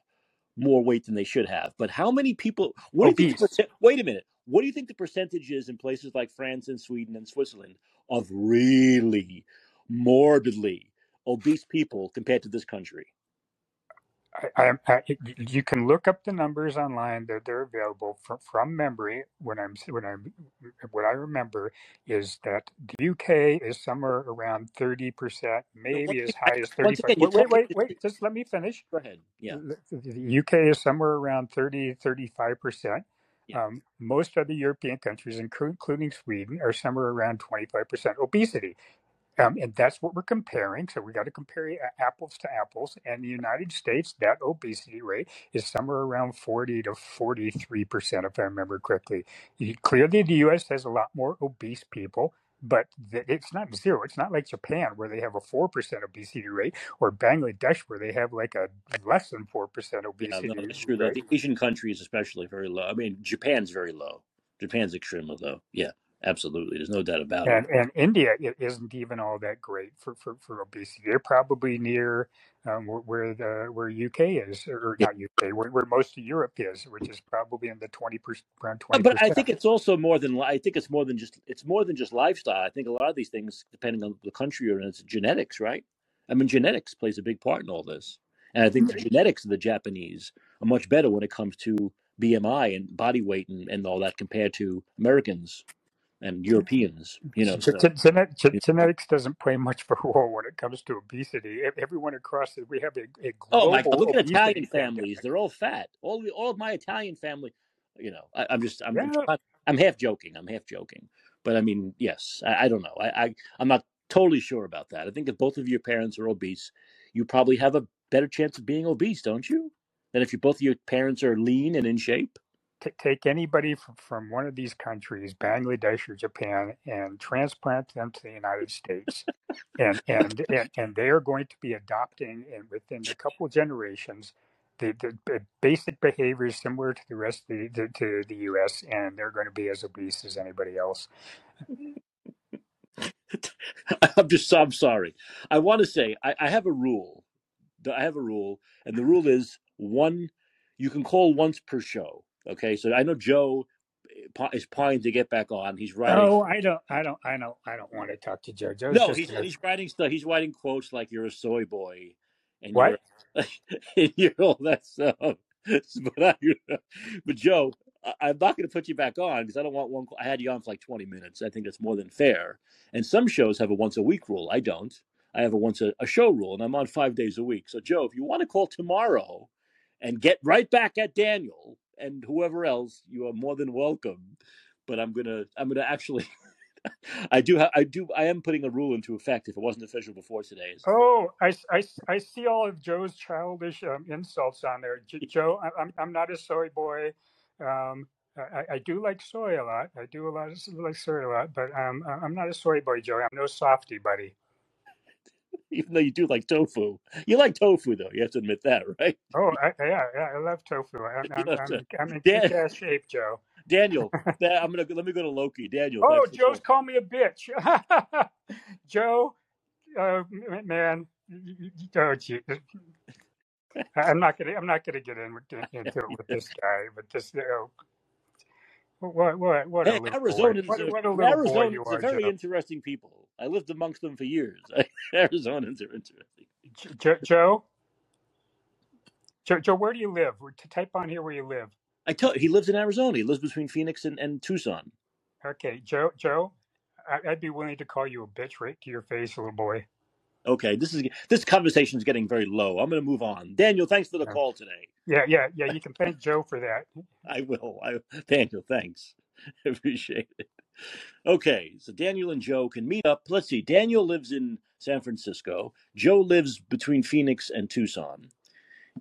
more weight than they should have. But how many people? What do you think? Obese. percent- wait a minute. What do you think the percentage is in places like France and Sweden and Switzerland of really morbidly obese people compared to this country? I, I, I, you can look up the numbers online; they're, they're available from, from memory. When I'm when I'm what I remember is that the UK is somewhere around thirty percent, maybe as high as again, Wait, wait, wait, wait! Just let me finish. Go ahead. Yeah, The UK is somewhere around 30, 35 percent. Yeah. Um, most other European countries, including Sweden, are somewhere around twenty-five percent obesity. Um, and that's what we're comparing. So we got to compare apples to apples. And the United States, that obesity rate is somewhere around 40 to 43%, if I remember correctly. Clearly, the U.S. has a lot more obese people, but th- it's not zero. It's not like Japan, where they have a 4% obesity rate, or Bangladesh, where they have like a less than 4% Yeah, no, obesity that's true. Rate. the Asian countries, especially, very low. I mean, Japan's very low. Japan's extremely low. Yeah, absolutely. There's no doubt about it. And and India isn't even all that great for, for, for obesity. They're probably near um, wh- where the where UK is, or not UK, where, where most of Europe is, which is probably in the twenty percent, around Uh, twenty but I think it's also more than. I think it's more than just. It's more than just lifestyle. I think a lot of these things, depending on the country you're in, it's genetics, right? I mean, genetics plays a big part in all this. And I think the genetics of the Japanese are much better when it comes to BMI and body weight and, and all that compared to Americans and Europeans. You know, so Genet- you ge- know. genetics doesn't play much of a role when it comes to obesity. Everyone across it, we have a, a Oh my God! Look at Italian families; pandemic. they're all fat. All the- all of my Italian family, you know. I, I'm just I'm I'm, I'm half joking. I'm half joking, but I mean, yes. I, I don't know. I, I I'm not totally sure about that. I think if both of your parents are obese, you probably have a better chance of being obese, don't you? Than if you both of your parents are lean and in shape. T- take anybody from, from one of these countries, Bangladesh or Japan, and transplant them to the United States, and and and, and they are going to be adopting, within a couple of generations, the, the, basic behaviors similar to the rest of the, the to the U.S., and they're going to be as obese as anybody else. I'm just I'm sorry. I want to say I, I have a rule. I have a rule, and the rule is one. You can call once per show. Okay, so I know Joe eh, is pine to get back on. He's writing. Oh, I don't, I don't, I don't, I don't want to talk to Joe. Joe's No, just he's he's writing stuff. He's writing quotes like "You're a soy boy," and what? you're and you're all that stuff. But I, but Joe, I, I'm not going to put you back on because I don't want one. I had you on for like 20 minutes. I think that's more than fair. And some shows have a once a week rule. I don't. I have a once a, a show rule, and I'm on five days a week. So Joe, if you want to call tomorrow and get right back at Daniel and whoever else, you are more than welcome. but I'm gonna I'm gonna actually I do ha- I do I am putting a rule into effect if it wasn't official before today. Oh, I, I, I see all of Joe's childish um, insults on there. J- Joe, I'm, I'm not a soy boy. Um, I, I do like soy a lot. I do a lot of like soy a lot, but um, I'm not a soy boy, Joe. I'm no softy, buddy. even though you do like tofu, you like tofu though. You have to admit that, right? Oh, I, yeah, yeah, I love tofu. I'm, You I'm, I'm, in, I'm in Dan- kick-ass shape, Joe. Daniel, that, I'm gonna let me go to Loki. Daniel, Oh, thanks for Joe's calling. called me a bitch. Joe, uh, m- man, y- y- y- oh, gee. I- I'm not gonna. I'm not gonna get in, with- into it with this guy. But this, you know, what, what, what a Hey, little boy. Arizonans, What, are, what a Arizonans are are, very Joe. interesting people. I lived amongst them for years. Arizonans are interesting. Joe, Joe, Joe, where do you live? To type on here where you live. I tell you, he lives in Arizona. He lives between Phoenix and, and Tucson. Okay, Joe, Joe, I'd be willing to call you a bitch right to your face, little boy. Okay, this is this conversation is getting very low. I'm going to move on. Daniel, thanks for the call today. Yeah, yeah, yeah. You can thank Joe for that. I will. I, Daniel, thanks. Appreciate it. Okay, so Daniel and Joe can meet up. Let's see. Daniel lives in San Francisco. Joe lives between Phoenix and Tucson.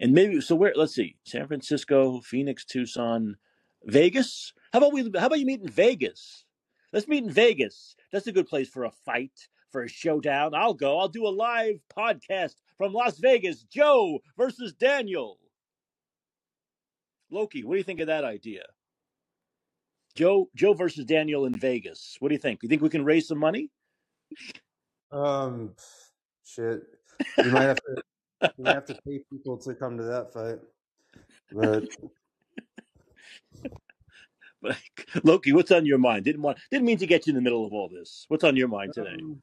And maybe so where let's see. San Francisco, Phoenix, Tucson, Vegas? How about we how about you meet in Vegas? Let's meet in Vegas. That's a good place for a fight, for a showdown. I'll go. I'll do a live podcast from Las Vegas. Joe versus Daniel. Loki, what do you think of that idea? Joe Joe versus Daniel in Vegas. What do you think? You think we can raise some money? Um, shit. You might have to. You might have to pay people to come to that fight. But But Loki, what's on your mind? Didn't want didn't mean to get you in the middle of all this. What's on your mind today? um,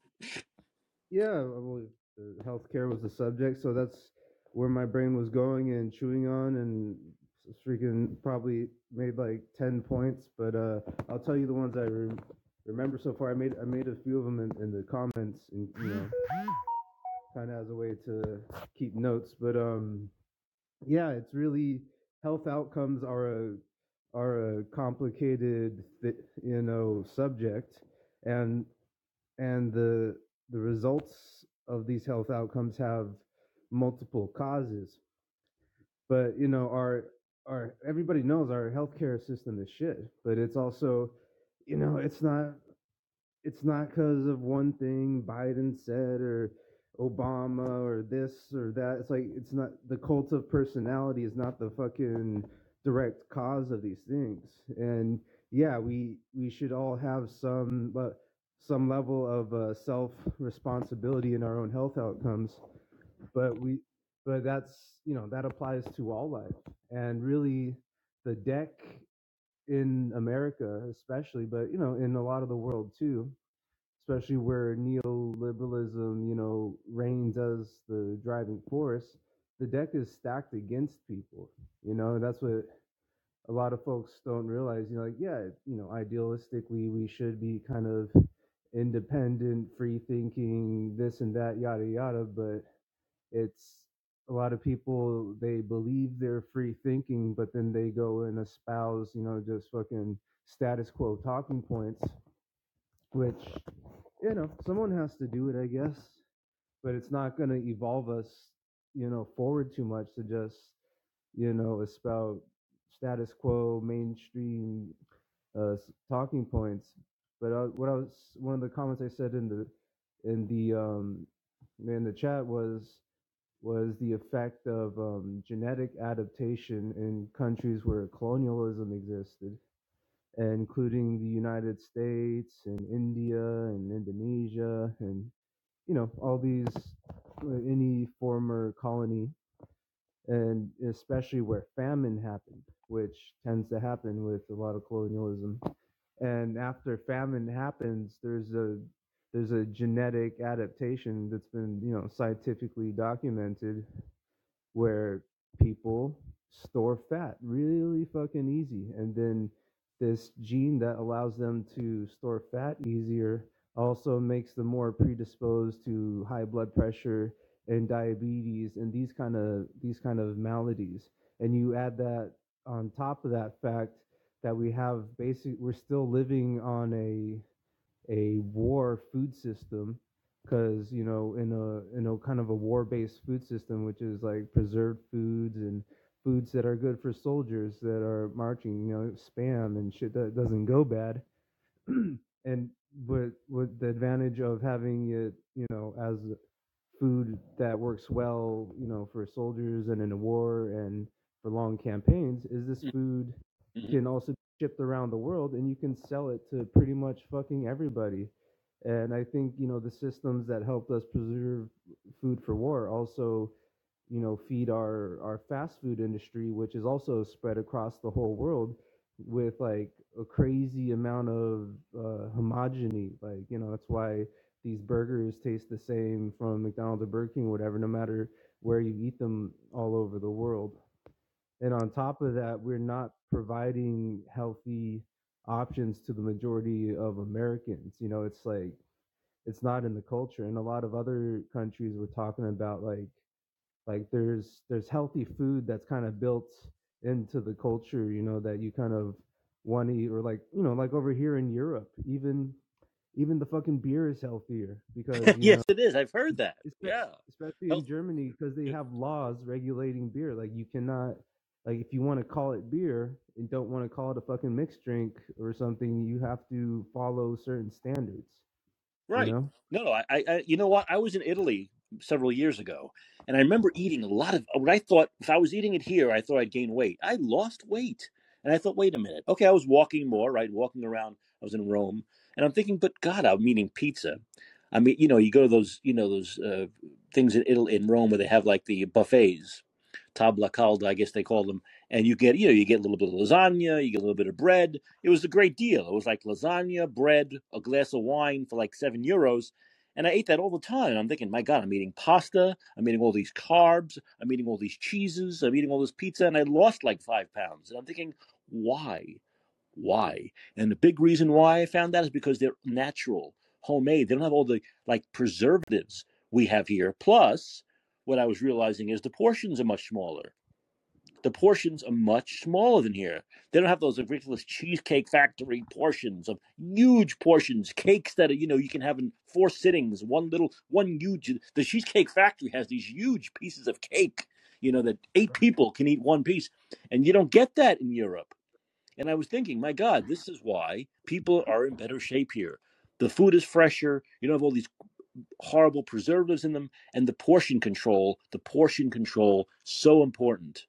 yeah, uh, healthcare was the subject, so that's where my brain was going and chewing on, and freaking probably made like ten points. But uh, I'll tell you the ones I re- remember so far. I made I made a few of them in, in the comments, and you know, kind of as a way to keep notes. But um, yeah, it's really health outcomes are a are a complicated, you know, subject, and and the the results of these health outcomes have multiple causes. But you know, our our everybody knows our healthcare system is shit, but it's also, you know, it's not it's not because of one thing Biden said or Obama or this or that. It's like it's not the cult of personality is not the fucking direct cause of these things. And yeah, we we should all have some but some level of uh, self responsibility in our own health outcomes. But we but that's you know that applies to all life and really the deck in America especially, but you know in a lot of the world too especially where neoliberalism, you know, reigns as the driving force, the deck is stacked against people. You know, that's what a lot of folks don't realize. You know, like, yeah, you know, idealistically, we should be kind of independent, free thinking, this and that, yada, yada. But it's a lot of people, they believe they're free thinking, but then they go and espouse, you know, just fucking status quo talking points which you know someone has to do it i guess but it's not going to evolve us you know forward too much to just you know espouse status quo mainstream uh, talking points but uh, what i was one of the comments i said in the in the um in the chat was was the effect of um, genetic adaptation in countries where colonialism existed including the United States and India and Indonesia and you know all these uh, any former colony. And especially where famine happened which tends to happen with a lot of colonialism and after famine happens there's a there's a genetic adaptation that's been you know scientifically documented where people store fat really fucking easy. And then this gene that allows them to store fat easier also makes them more predisposed to high blood pressure and diabetes and these kind of these kind of maladies. And you add that on top of that fact that we have basic we're still living on a a war food system because you know in a in a kind of a war based food system which is like preserved foods and foods that are good for soldiers that are marching you know spam and shit that doesn't go bad. And but with the advantage of having it you know as food that works well you know for soldiers and in a war and for long campaigns is this mm. food Mhm. can also be shipped around the world and you can sell it to pretty much fucking everybody. And I think, you know, the systems that helped us preserve food for war also, you know, feed our, our fast food industry, which is also spread across the whole world with like a crazy amount of uh, homogeny. Like, you know, that's why these burgers taste the same from McDonald's or Burger King, or whatever, no matter where you eat them all over the world. And on top of that, we're not providing healthy options to the majority of Americans. You know, it's like it's not in the culture. And a lot of other countries we're talking about like like there's there's healthy food that's kind of built into the culture, you know, that you kind of want to eat or like, you know, like over here in Europe, even even the fucking beer is healthier because, you know, yes, it is. I've heard that. Espe- Yeah. especially Health- in Germany because they have laws regulating beer. Like you cannot, like if you want to call it beer and don't want to call it a fucking mixed drink or something, you have to follow certain standards. Right. You know? No, I, I, you know what? I was in Italy several years ago, and I remember eating a lot of what I thought. If I was eating it here, I thought I'd gain weight. I lost weight, and I thought, wait a minute. Okay, I was walking more, right? Walking around. I was in Rome, and I'm thinking, but God, I'm eating pizza. I mean, you know, you go to those, you know, those uh, things in Italy, in Rome, where they have like the buffets, tabla calda, I guess they call them, and you get, you know, you get a little bit of lasagna, you get a little bit of bread. It was a great deal. It was like lasagna, bread, a glass of wine for like seven euros and I ate that all the time. And I'm thinking, my God, I'm eating pasta. I'm eating all these carbs. I'm eating all these cheeses. I'm eating all this pizza. And I lost like five pounds. And I'm thinking, why? Why? And the big reason why I found that is because they're natural, homemade. They don't have all the like preservatives we have here. Plus, what I was realizing is the portions are much smaller the portions are much smaller than here. They don't have those ridiculous cheesecake factory portions of huge portions, cakes that are, you know you can have in four sittings. One little, one huge. The cheesecake factory has these huge pieces of cake, you know, that eight people can eat one piece, and you don't get that in Europe. And I was thinking, my God, this is why people are in better shape here. The food is fresher. You don't have all these horrible preservatives in them and the portion control the portion control so important.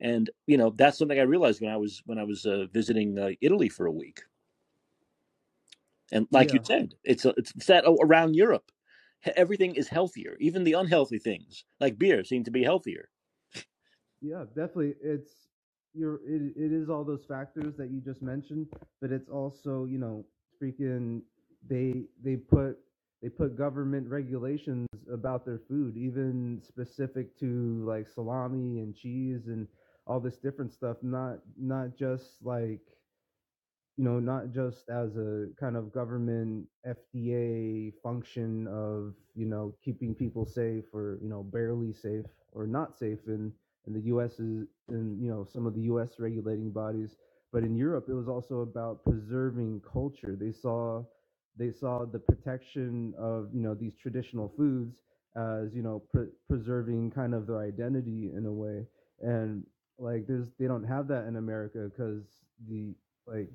And you know that's something i realized when i was when i was uh, visiting uh, italy for a week. And like you said it's a, it's that around europe. Everything is healthier even the unhealthy things like beer seem to be healthier. Yeah, definitely. It's you're it, it is all those factors that you just mentioned, but it's also, you know, freaking they they put they put government regulations about their food, even specific to like salami and cheese and all this different stuff, not not just like you know, not just as a kind of government FDA function of, you know, keeping people safe or, you know, barely safe or not safe in, in the US is in, you know, some of the US regulating bodies. But in Europe it was also about preserving culture. They saw they saw the protection of, you know, these traditional foods as, you know, pre- preserving kind of their identity in a way. And like there's they don't have that in America because the like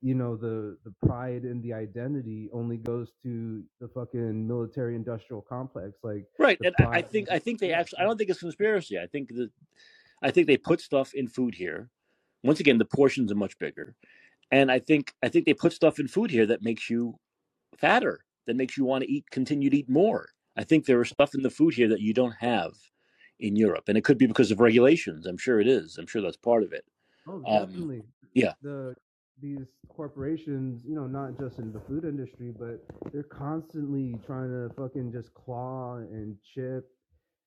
you know the the pride and the identity only goes to the fucking military industrial complex. Like right and I, I think i think they actually i don't think it's conspiracy. I think that i think they put stuff in food here. Once again the portions are much bigger. And i think i think they put stuff in food here that makes you fatter that makes you want to eat continue to eat more. I think there is stuff in the food here that you don't have in europe and it could be because of regulations i'm sure it is i'm sure that's part of it. Oh um definitely. yeah. The these corporations you know not just in the food industry but they're constantly trying to fucking just claw and chip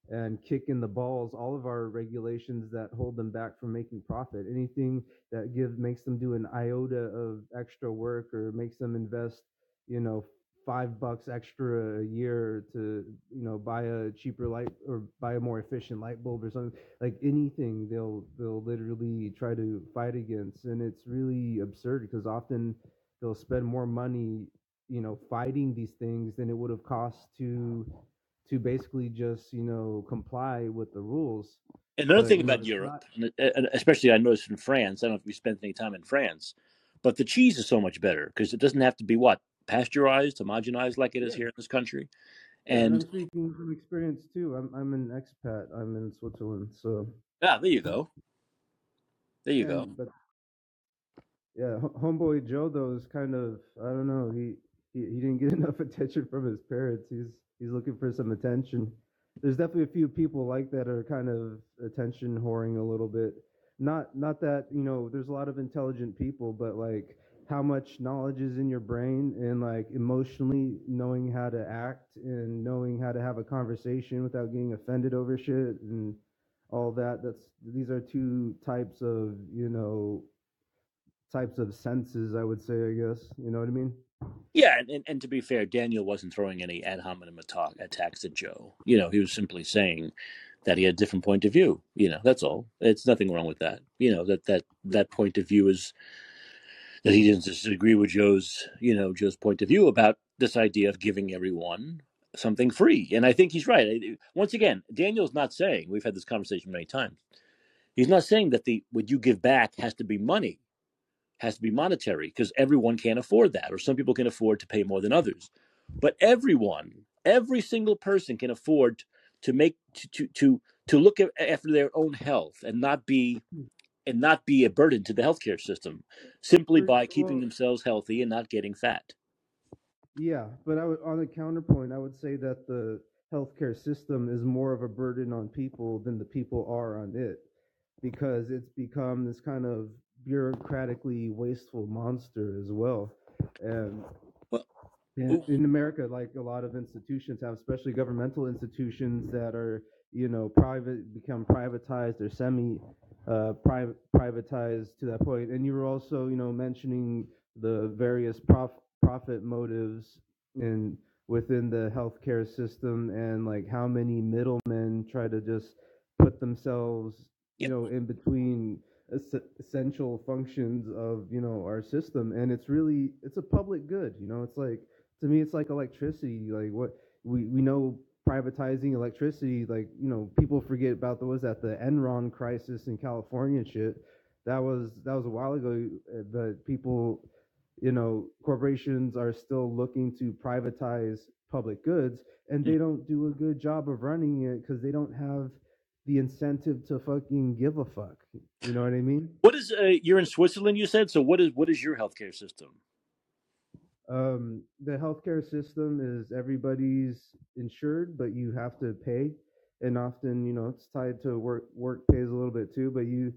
and kick in the balls all of our regulations that hold them back from making profit. Anything that gives makes them do an iota of extra work or makes them invest you know five bucks extra a year to you know buy a cheaper light or buy a more efficient light bulb or something like anything they'll they'll literally try to fight against and it's really absurd because often they'll spend more money you know fighting these things than it would have cost to to basically just you know comply with the rules Another but thing know about not Europe, and and especially I noticed in France, I don't know if you spent any time in France, but the cheese is so much better because it doesn't have to be what pasteurized, homogenized like it is yeah here in this country. and And i'm speaking from experience too i'm i'm an expat i'm in switzerland so yeah, there you go, there you go. but Yeah, homeboy Joe though is kind of I don't know he, he he didn't get enough attention from his parents. He's he's looking for some attention. There's definitely a few people like that are kind of attention whoring a little bit. Not not that you know there's a lot of intelligent people, but like how much knowledge is in your brain and like emotionally knowing how to act and knowing how to have a conversation without getting offended over shit and all that. That's these are two types of you know types of senses, I would say, I guess. You know what I mean? Yeah, and, and, to be fair, Daniel wasn't throwing any ad hominem attack, attacks at Joe. You know, he was simply saying that he had a different point of view. You know, that's all. It's nothing wrong with that. You know, that that that point of view is that he didn't disagree with Joe's, you know, Joe's point of view about this idea of giving everyone something free. And I think he's right. Once again, Daniel's not saying we've had this conversation many times. He's not saying that the what you give back has to be money, has to be monetary, because everyone can't afford that, or some people can afford to pay more than others. But everyone, every single person can afford to make to to to, to look at, after their own health and not be hmm. And not be a burden to the healthcare system simply by keeping themselves healthy and not getting fat. yeah, but I would, on the counterpoint, I would say that the healthcare system is more of a burden on people than the people are on it because it's become this kind of bureaucratically wasteful monster as well. And Well, in, in America, like a lot of institutions have, especially governmental institutions that are, you know, private, become privatized or semi uh, private privatized to that point. And you were also, you know, mentioning the various prof, profit motives in within the healthcare system and like how many middlemen try to just put themselves, you know, in between es- essential functions of you know our system. And it's really it's a public good you know? It's like to me it's like electricity. Like what we we know privatizing electricity like you know people forget about the was that the enron crisis in california and shit that was that was a while ago uh, but people you know corporations are still looking to privatize public goods and they don't do a good job of running it because they don't have the incentive to fucking give a fuck you know what i mean what is uh, you're in Switzerland? You said so. What is what is your healthcare system? Um, the healthcare system is everybody's insured, but you have to pay, and often, you know, it's tied to work. Work pays a little bit too, but you,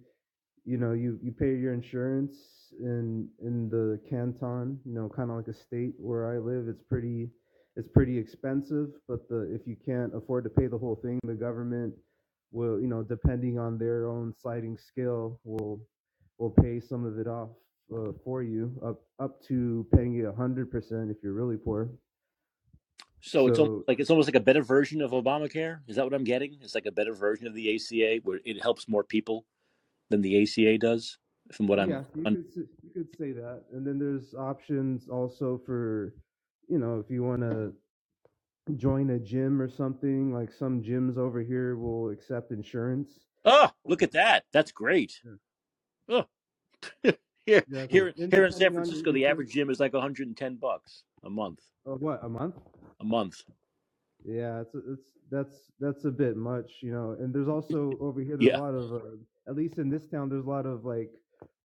you know, you you pay your insurance in in the canton, you know, kind of like a state where I live. It's pretty, it's pretty expensive, but the if you can't afford to pay the whole thing, the government will, you know, depending on their own sliding scale, will will pay some of it off uh, for you, up up to paying you a hundred percent if you're really poor. So it's almost like it's almost like a better version of Obamacare. Is that what I'm getting? It's like a better version of the ACA where it helps more people than the ACA does. From what I'm, yeah, you un- could you could say that, and then there's options also for, you know, if you want to join a gym or something. Like some gyms over here will accept insurance. oh, look at that! That's great. Yeah. Oh, here, Exactly. here, in San Francisco, the average gym is like 110 bucks a month. uh, what a month? A month. Yeah, it's it's that's that's a bit much, you know. And there's also over here there's Yeah. a lot of uh, at least in this town there's a lot of like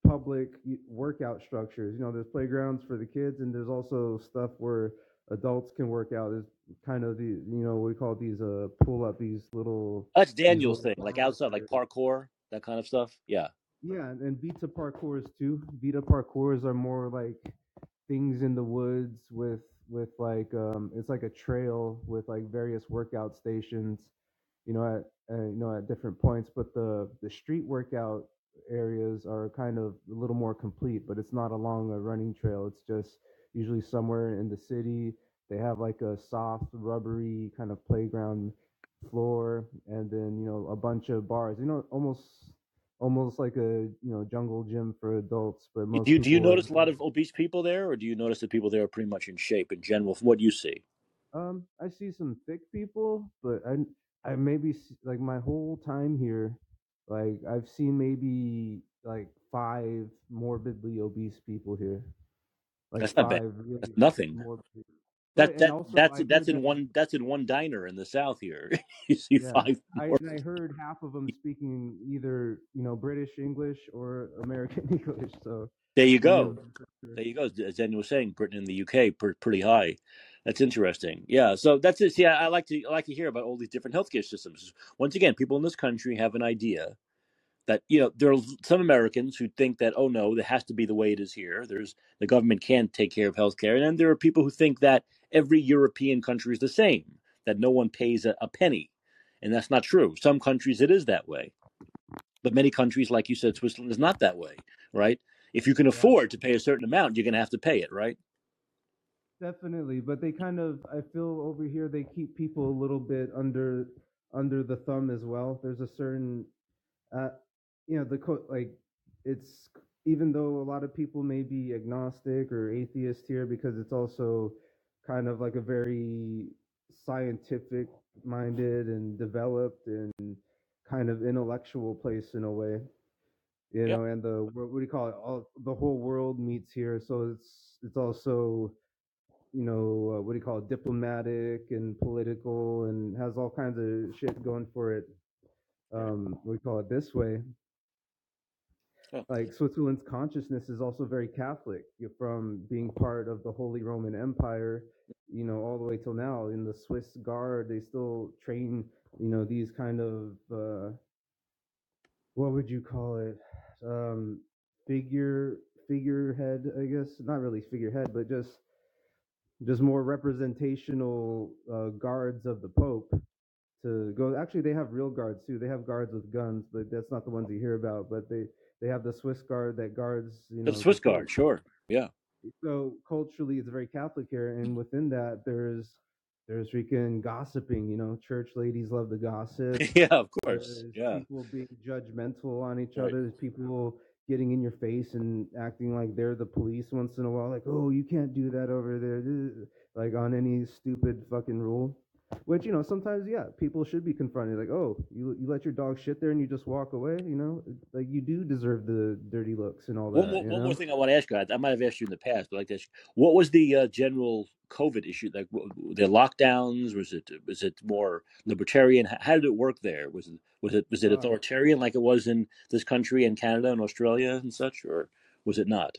public workout structures. You know, there's playgrounds for the kids and there's also stuff where adults can work out. There's kind of the you know we call these uh pull up these little That's Daniel's thing, like outside, like parkour, that kind of stuff. Yeah. Yeah, and, Vita Parcours too. Vita Parcours are more like things in the woods with with like um it's like a trail with like various workout stations, you know at uh, you know at different points. But the the street workout areas are kind of a little more complete, but it's not along a running trail. It's just usually somewhere in the city they have like a soft, rubbery kind of playground floor, and then you know a bunch of bars. You know, almost almost like a you know jungle gym for adults, but most Do you do you people are notice a lot of obese people there, or do you notice that people there are pretty much in shape in general from what do you see? Um, I see some thick people, but I I maybe like my whole time here, like I've seen maybe like five morbidly obese people here, like That's not bad. really That's nothing. morbidly. That and that also that's I that's heard in that one that's in one diner in the south here. you see yeah, five I more. and I heard half of them speaking either you know British English or American English. So There you go. There you go. As Daniel was saying, Britain and the UK per, pretty high. That's interesting. Yeah. So that's it. See, I, I like to I like to hear about all these different healthcare systems. Once again, people in this country have an idea that you know there are some Americans who think that oh no, it has to be the way it is here. There's the government can't take care of healthcare, and then there are people who think that every European country is the same, that no one pays a, a penny, and that's not true. Some countries it is that way, but many countries, like you said, Switzerland is not that way, right? If you can afford to pay a certain amount, you're going to have to pay it, right? Definitely, but they kind of I feel over here they keep people a little bit under under the thumb as well. There's a certain uh you know the co- like it's even though a lot of people may be agnostic or atheist here because it's also kind of like a very scientific minded and developed and kind of intellectual place in a way you Yep. know and the what do you call it all the whole world meets here so it's it's also you know, uh, what do you call it, diplomatic and political, and has all kinds of shit going for it. Um, you call it this way? Oh, Like Switzerland's consciousness is also very Catholic, You're from being part of the Holy Roman Empire, you know, all the way till now. In the Swiss Guard, they still train, you know, these kind of uh, what would you call it? Um, figure figurehead, I guess. Not really figurehead, but just just more representational uh, guards of the Pope to go. Actually, they have real guards too. They have guards with guns, but that's not the ones you hear about. But they they have the Swiss guard that guards, you the know, the Swiss Pope. Guard, sure. Yeah. So culturally, it's very Catholic here, and within that, there's there's freaking gossiping. You know, church ladies love to gossip. yeah, of course. There's Yeah. people being judgmental on each Right. other. There's people getting in your face and acting like they're the police once in a while. Like, oh, you can't do that over there. Like on any stupid fucking rule. Which you know, sometimes yeah, people should be confronted. Like, oh, you you let your dog shit there and you just walk away. You know, like you do deserve the dirty looks and all One that. You one know. more thing I want to ask you. I, might have asked you in the past, but like you, what was the uh, general COVID issue? Like the lockdowns? Was it was it more libertarian? How did it work there? Was it was it was it Uh, authoritarian like it was in this country and Canada and Australia and such, or was it not?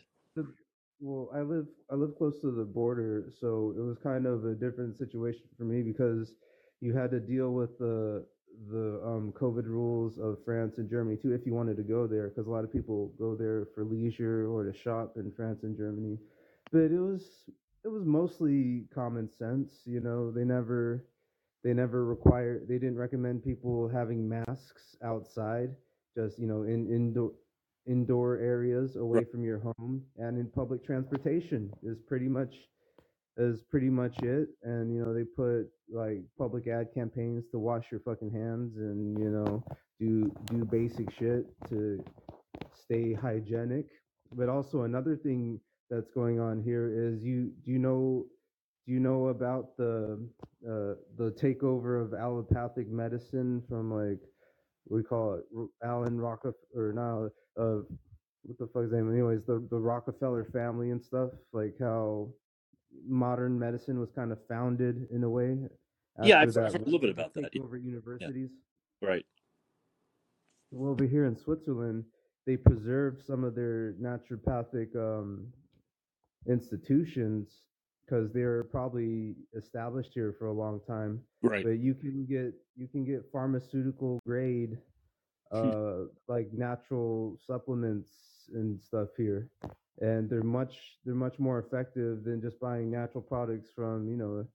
Well, I live I live close to the border, so it was kind of a different situation for me because you had to deal with the the um, COVID rules of France and Germany too if you wanted to go there because a lot of people go there for leisure or to shop in France and Germany. But it was it was mostly common sense, you know. They never they never require they didn't recommend people having masks outside, just you know in indoor indoor areas away from your home and in public transportation is pretty much is pretty much it. And you know, they put like public ad campaigns to wash your fucking hands and you know do do basic shit to stay hygienic. But also another thing that's going on here is you do you know do you know about the uh, the takeover of allopathic medicine from like we call it Alan Rockefeller or now uh what the fuck's name anyways the the Rockefeller family and stuff like how modern medicine was kind of founded in a way Yeah, I've, I've heard a little bit about that. over Yeah, universities right. well over here in Switzerland they preserve some of their naturopathic um institutions because they're probably established here for a long time Right. but you can get you can get pharmaceutical grade Hmm. uh like natural supplements and stuff here and they're much they're much more effective than just buying natural products from you know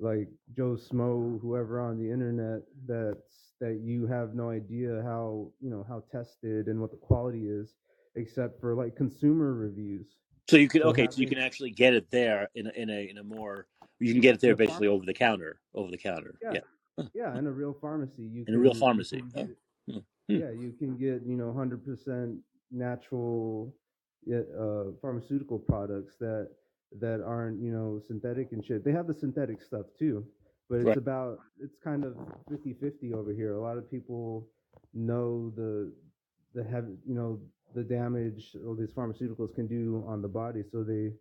like Joe Schmo whoever on the internet that's that you have no idea how you know how tested and what the quality is except for like consumer reviews So you can okay, so you can actually get it there in a, in a in a more You can get it there basically over the counter. Over the counter. Yeah, Yeah. Yeah, in a real pharmacy, you In a real can you pharmacy. Oh. get Hmm. Yeah, you can get you know hundred percent natural uh, pharmaceutical products that that aren't you know synthetic and shit. They have the synthetic stuff too, but it's Right. about it's kind of 50-50 over here. A lot of people know the the have you know the damage all these pharmaceuticals can do on the body, so they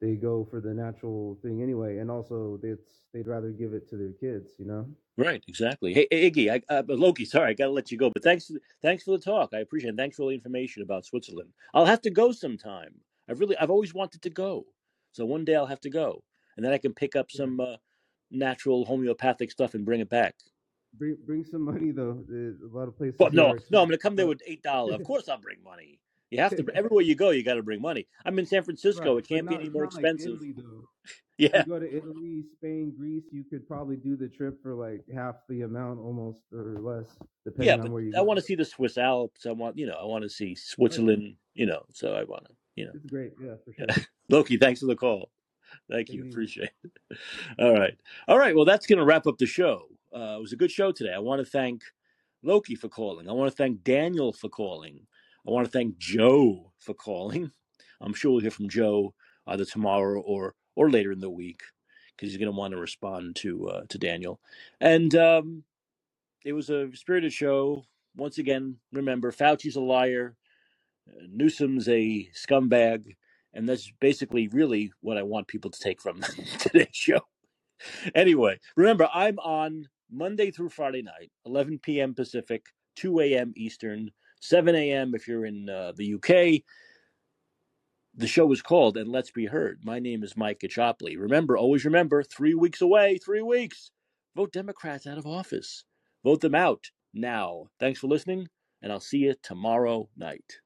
they go for the natural thing anyway, and also it's they'd rather give it to their kids, you know. Right, exactly. Hey, Iggy, I, uh, Loki, sorry, I got to let you go. But thanks, thanks for the talk. I appreciate it. Thanks for all the information about Switzerland. I'll have to go sometime. I've really, I've always wanted to go. So one day I'll have to go, and then I can pick up some uh, natural homeopathic stuff and bring it back. Bring bring some money though. There's a lot of places But no, no, I'm to come there with eight dollars. Of course, I'll bring money. You have to. Everywhere you go, you got to bring money. I'm in San Francisco. Right, It can't be any more not like expensive. Italy. Yeah, You go to Italy, Spain, Greece, you could probably do the trip for like half the amount, almost or less, depending yeah. on where you I want to see the Swiss Alps. I want, you know, I want to see Switzerland. You know, so I want to, you know. it's great. Yeah, for sure. Loki, thanks for the call. Thank you. Appreciate it. All right. All right. Well, that's going to wrap up the show. Uh, it was a good show today. I want to thank Loki for calling. I want to thank Daniel for calling. I want to thank Joe for calling. I'm sure we'll hear from Joe either tomorrow or or later in the week because he's going to want to respond to uh, to Daniel. And um, it was a spirited show. Once again, remember Fauci's a liar. Newsom's a scumbag. And that's basically really what I want people to take from today's show. Anyway, remember, I'm on Monday through Friday night, 11 p.m. Pacific, 2 a.m. Eastern, 7 a.m. if you're in uh, the UK. The show is called And Let's Be Heard. My name is Mike Kachopley. Remember, always remember, three weeks away, three weeks. Vote Democrats out of office. Vote them out now. Thanks for listening, and I'll see you tomorrow night.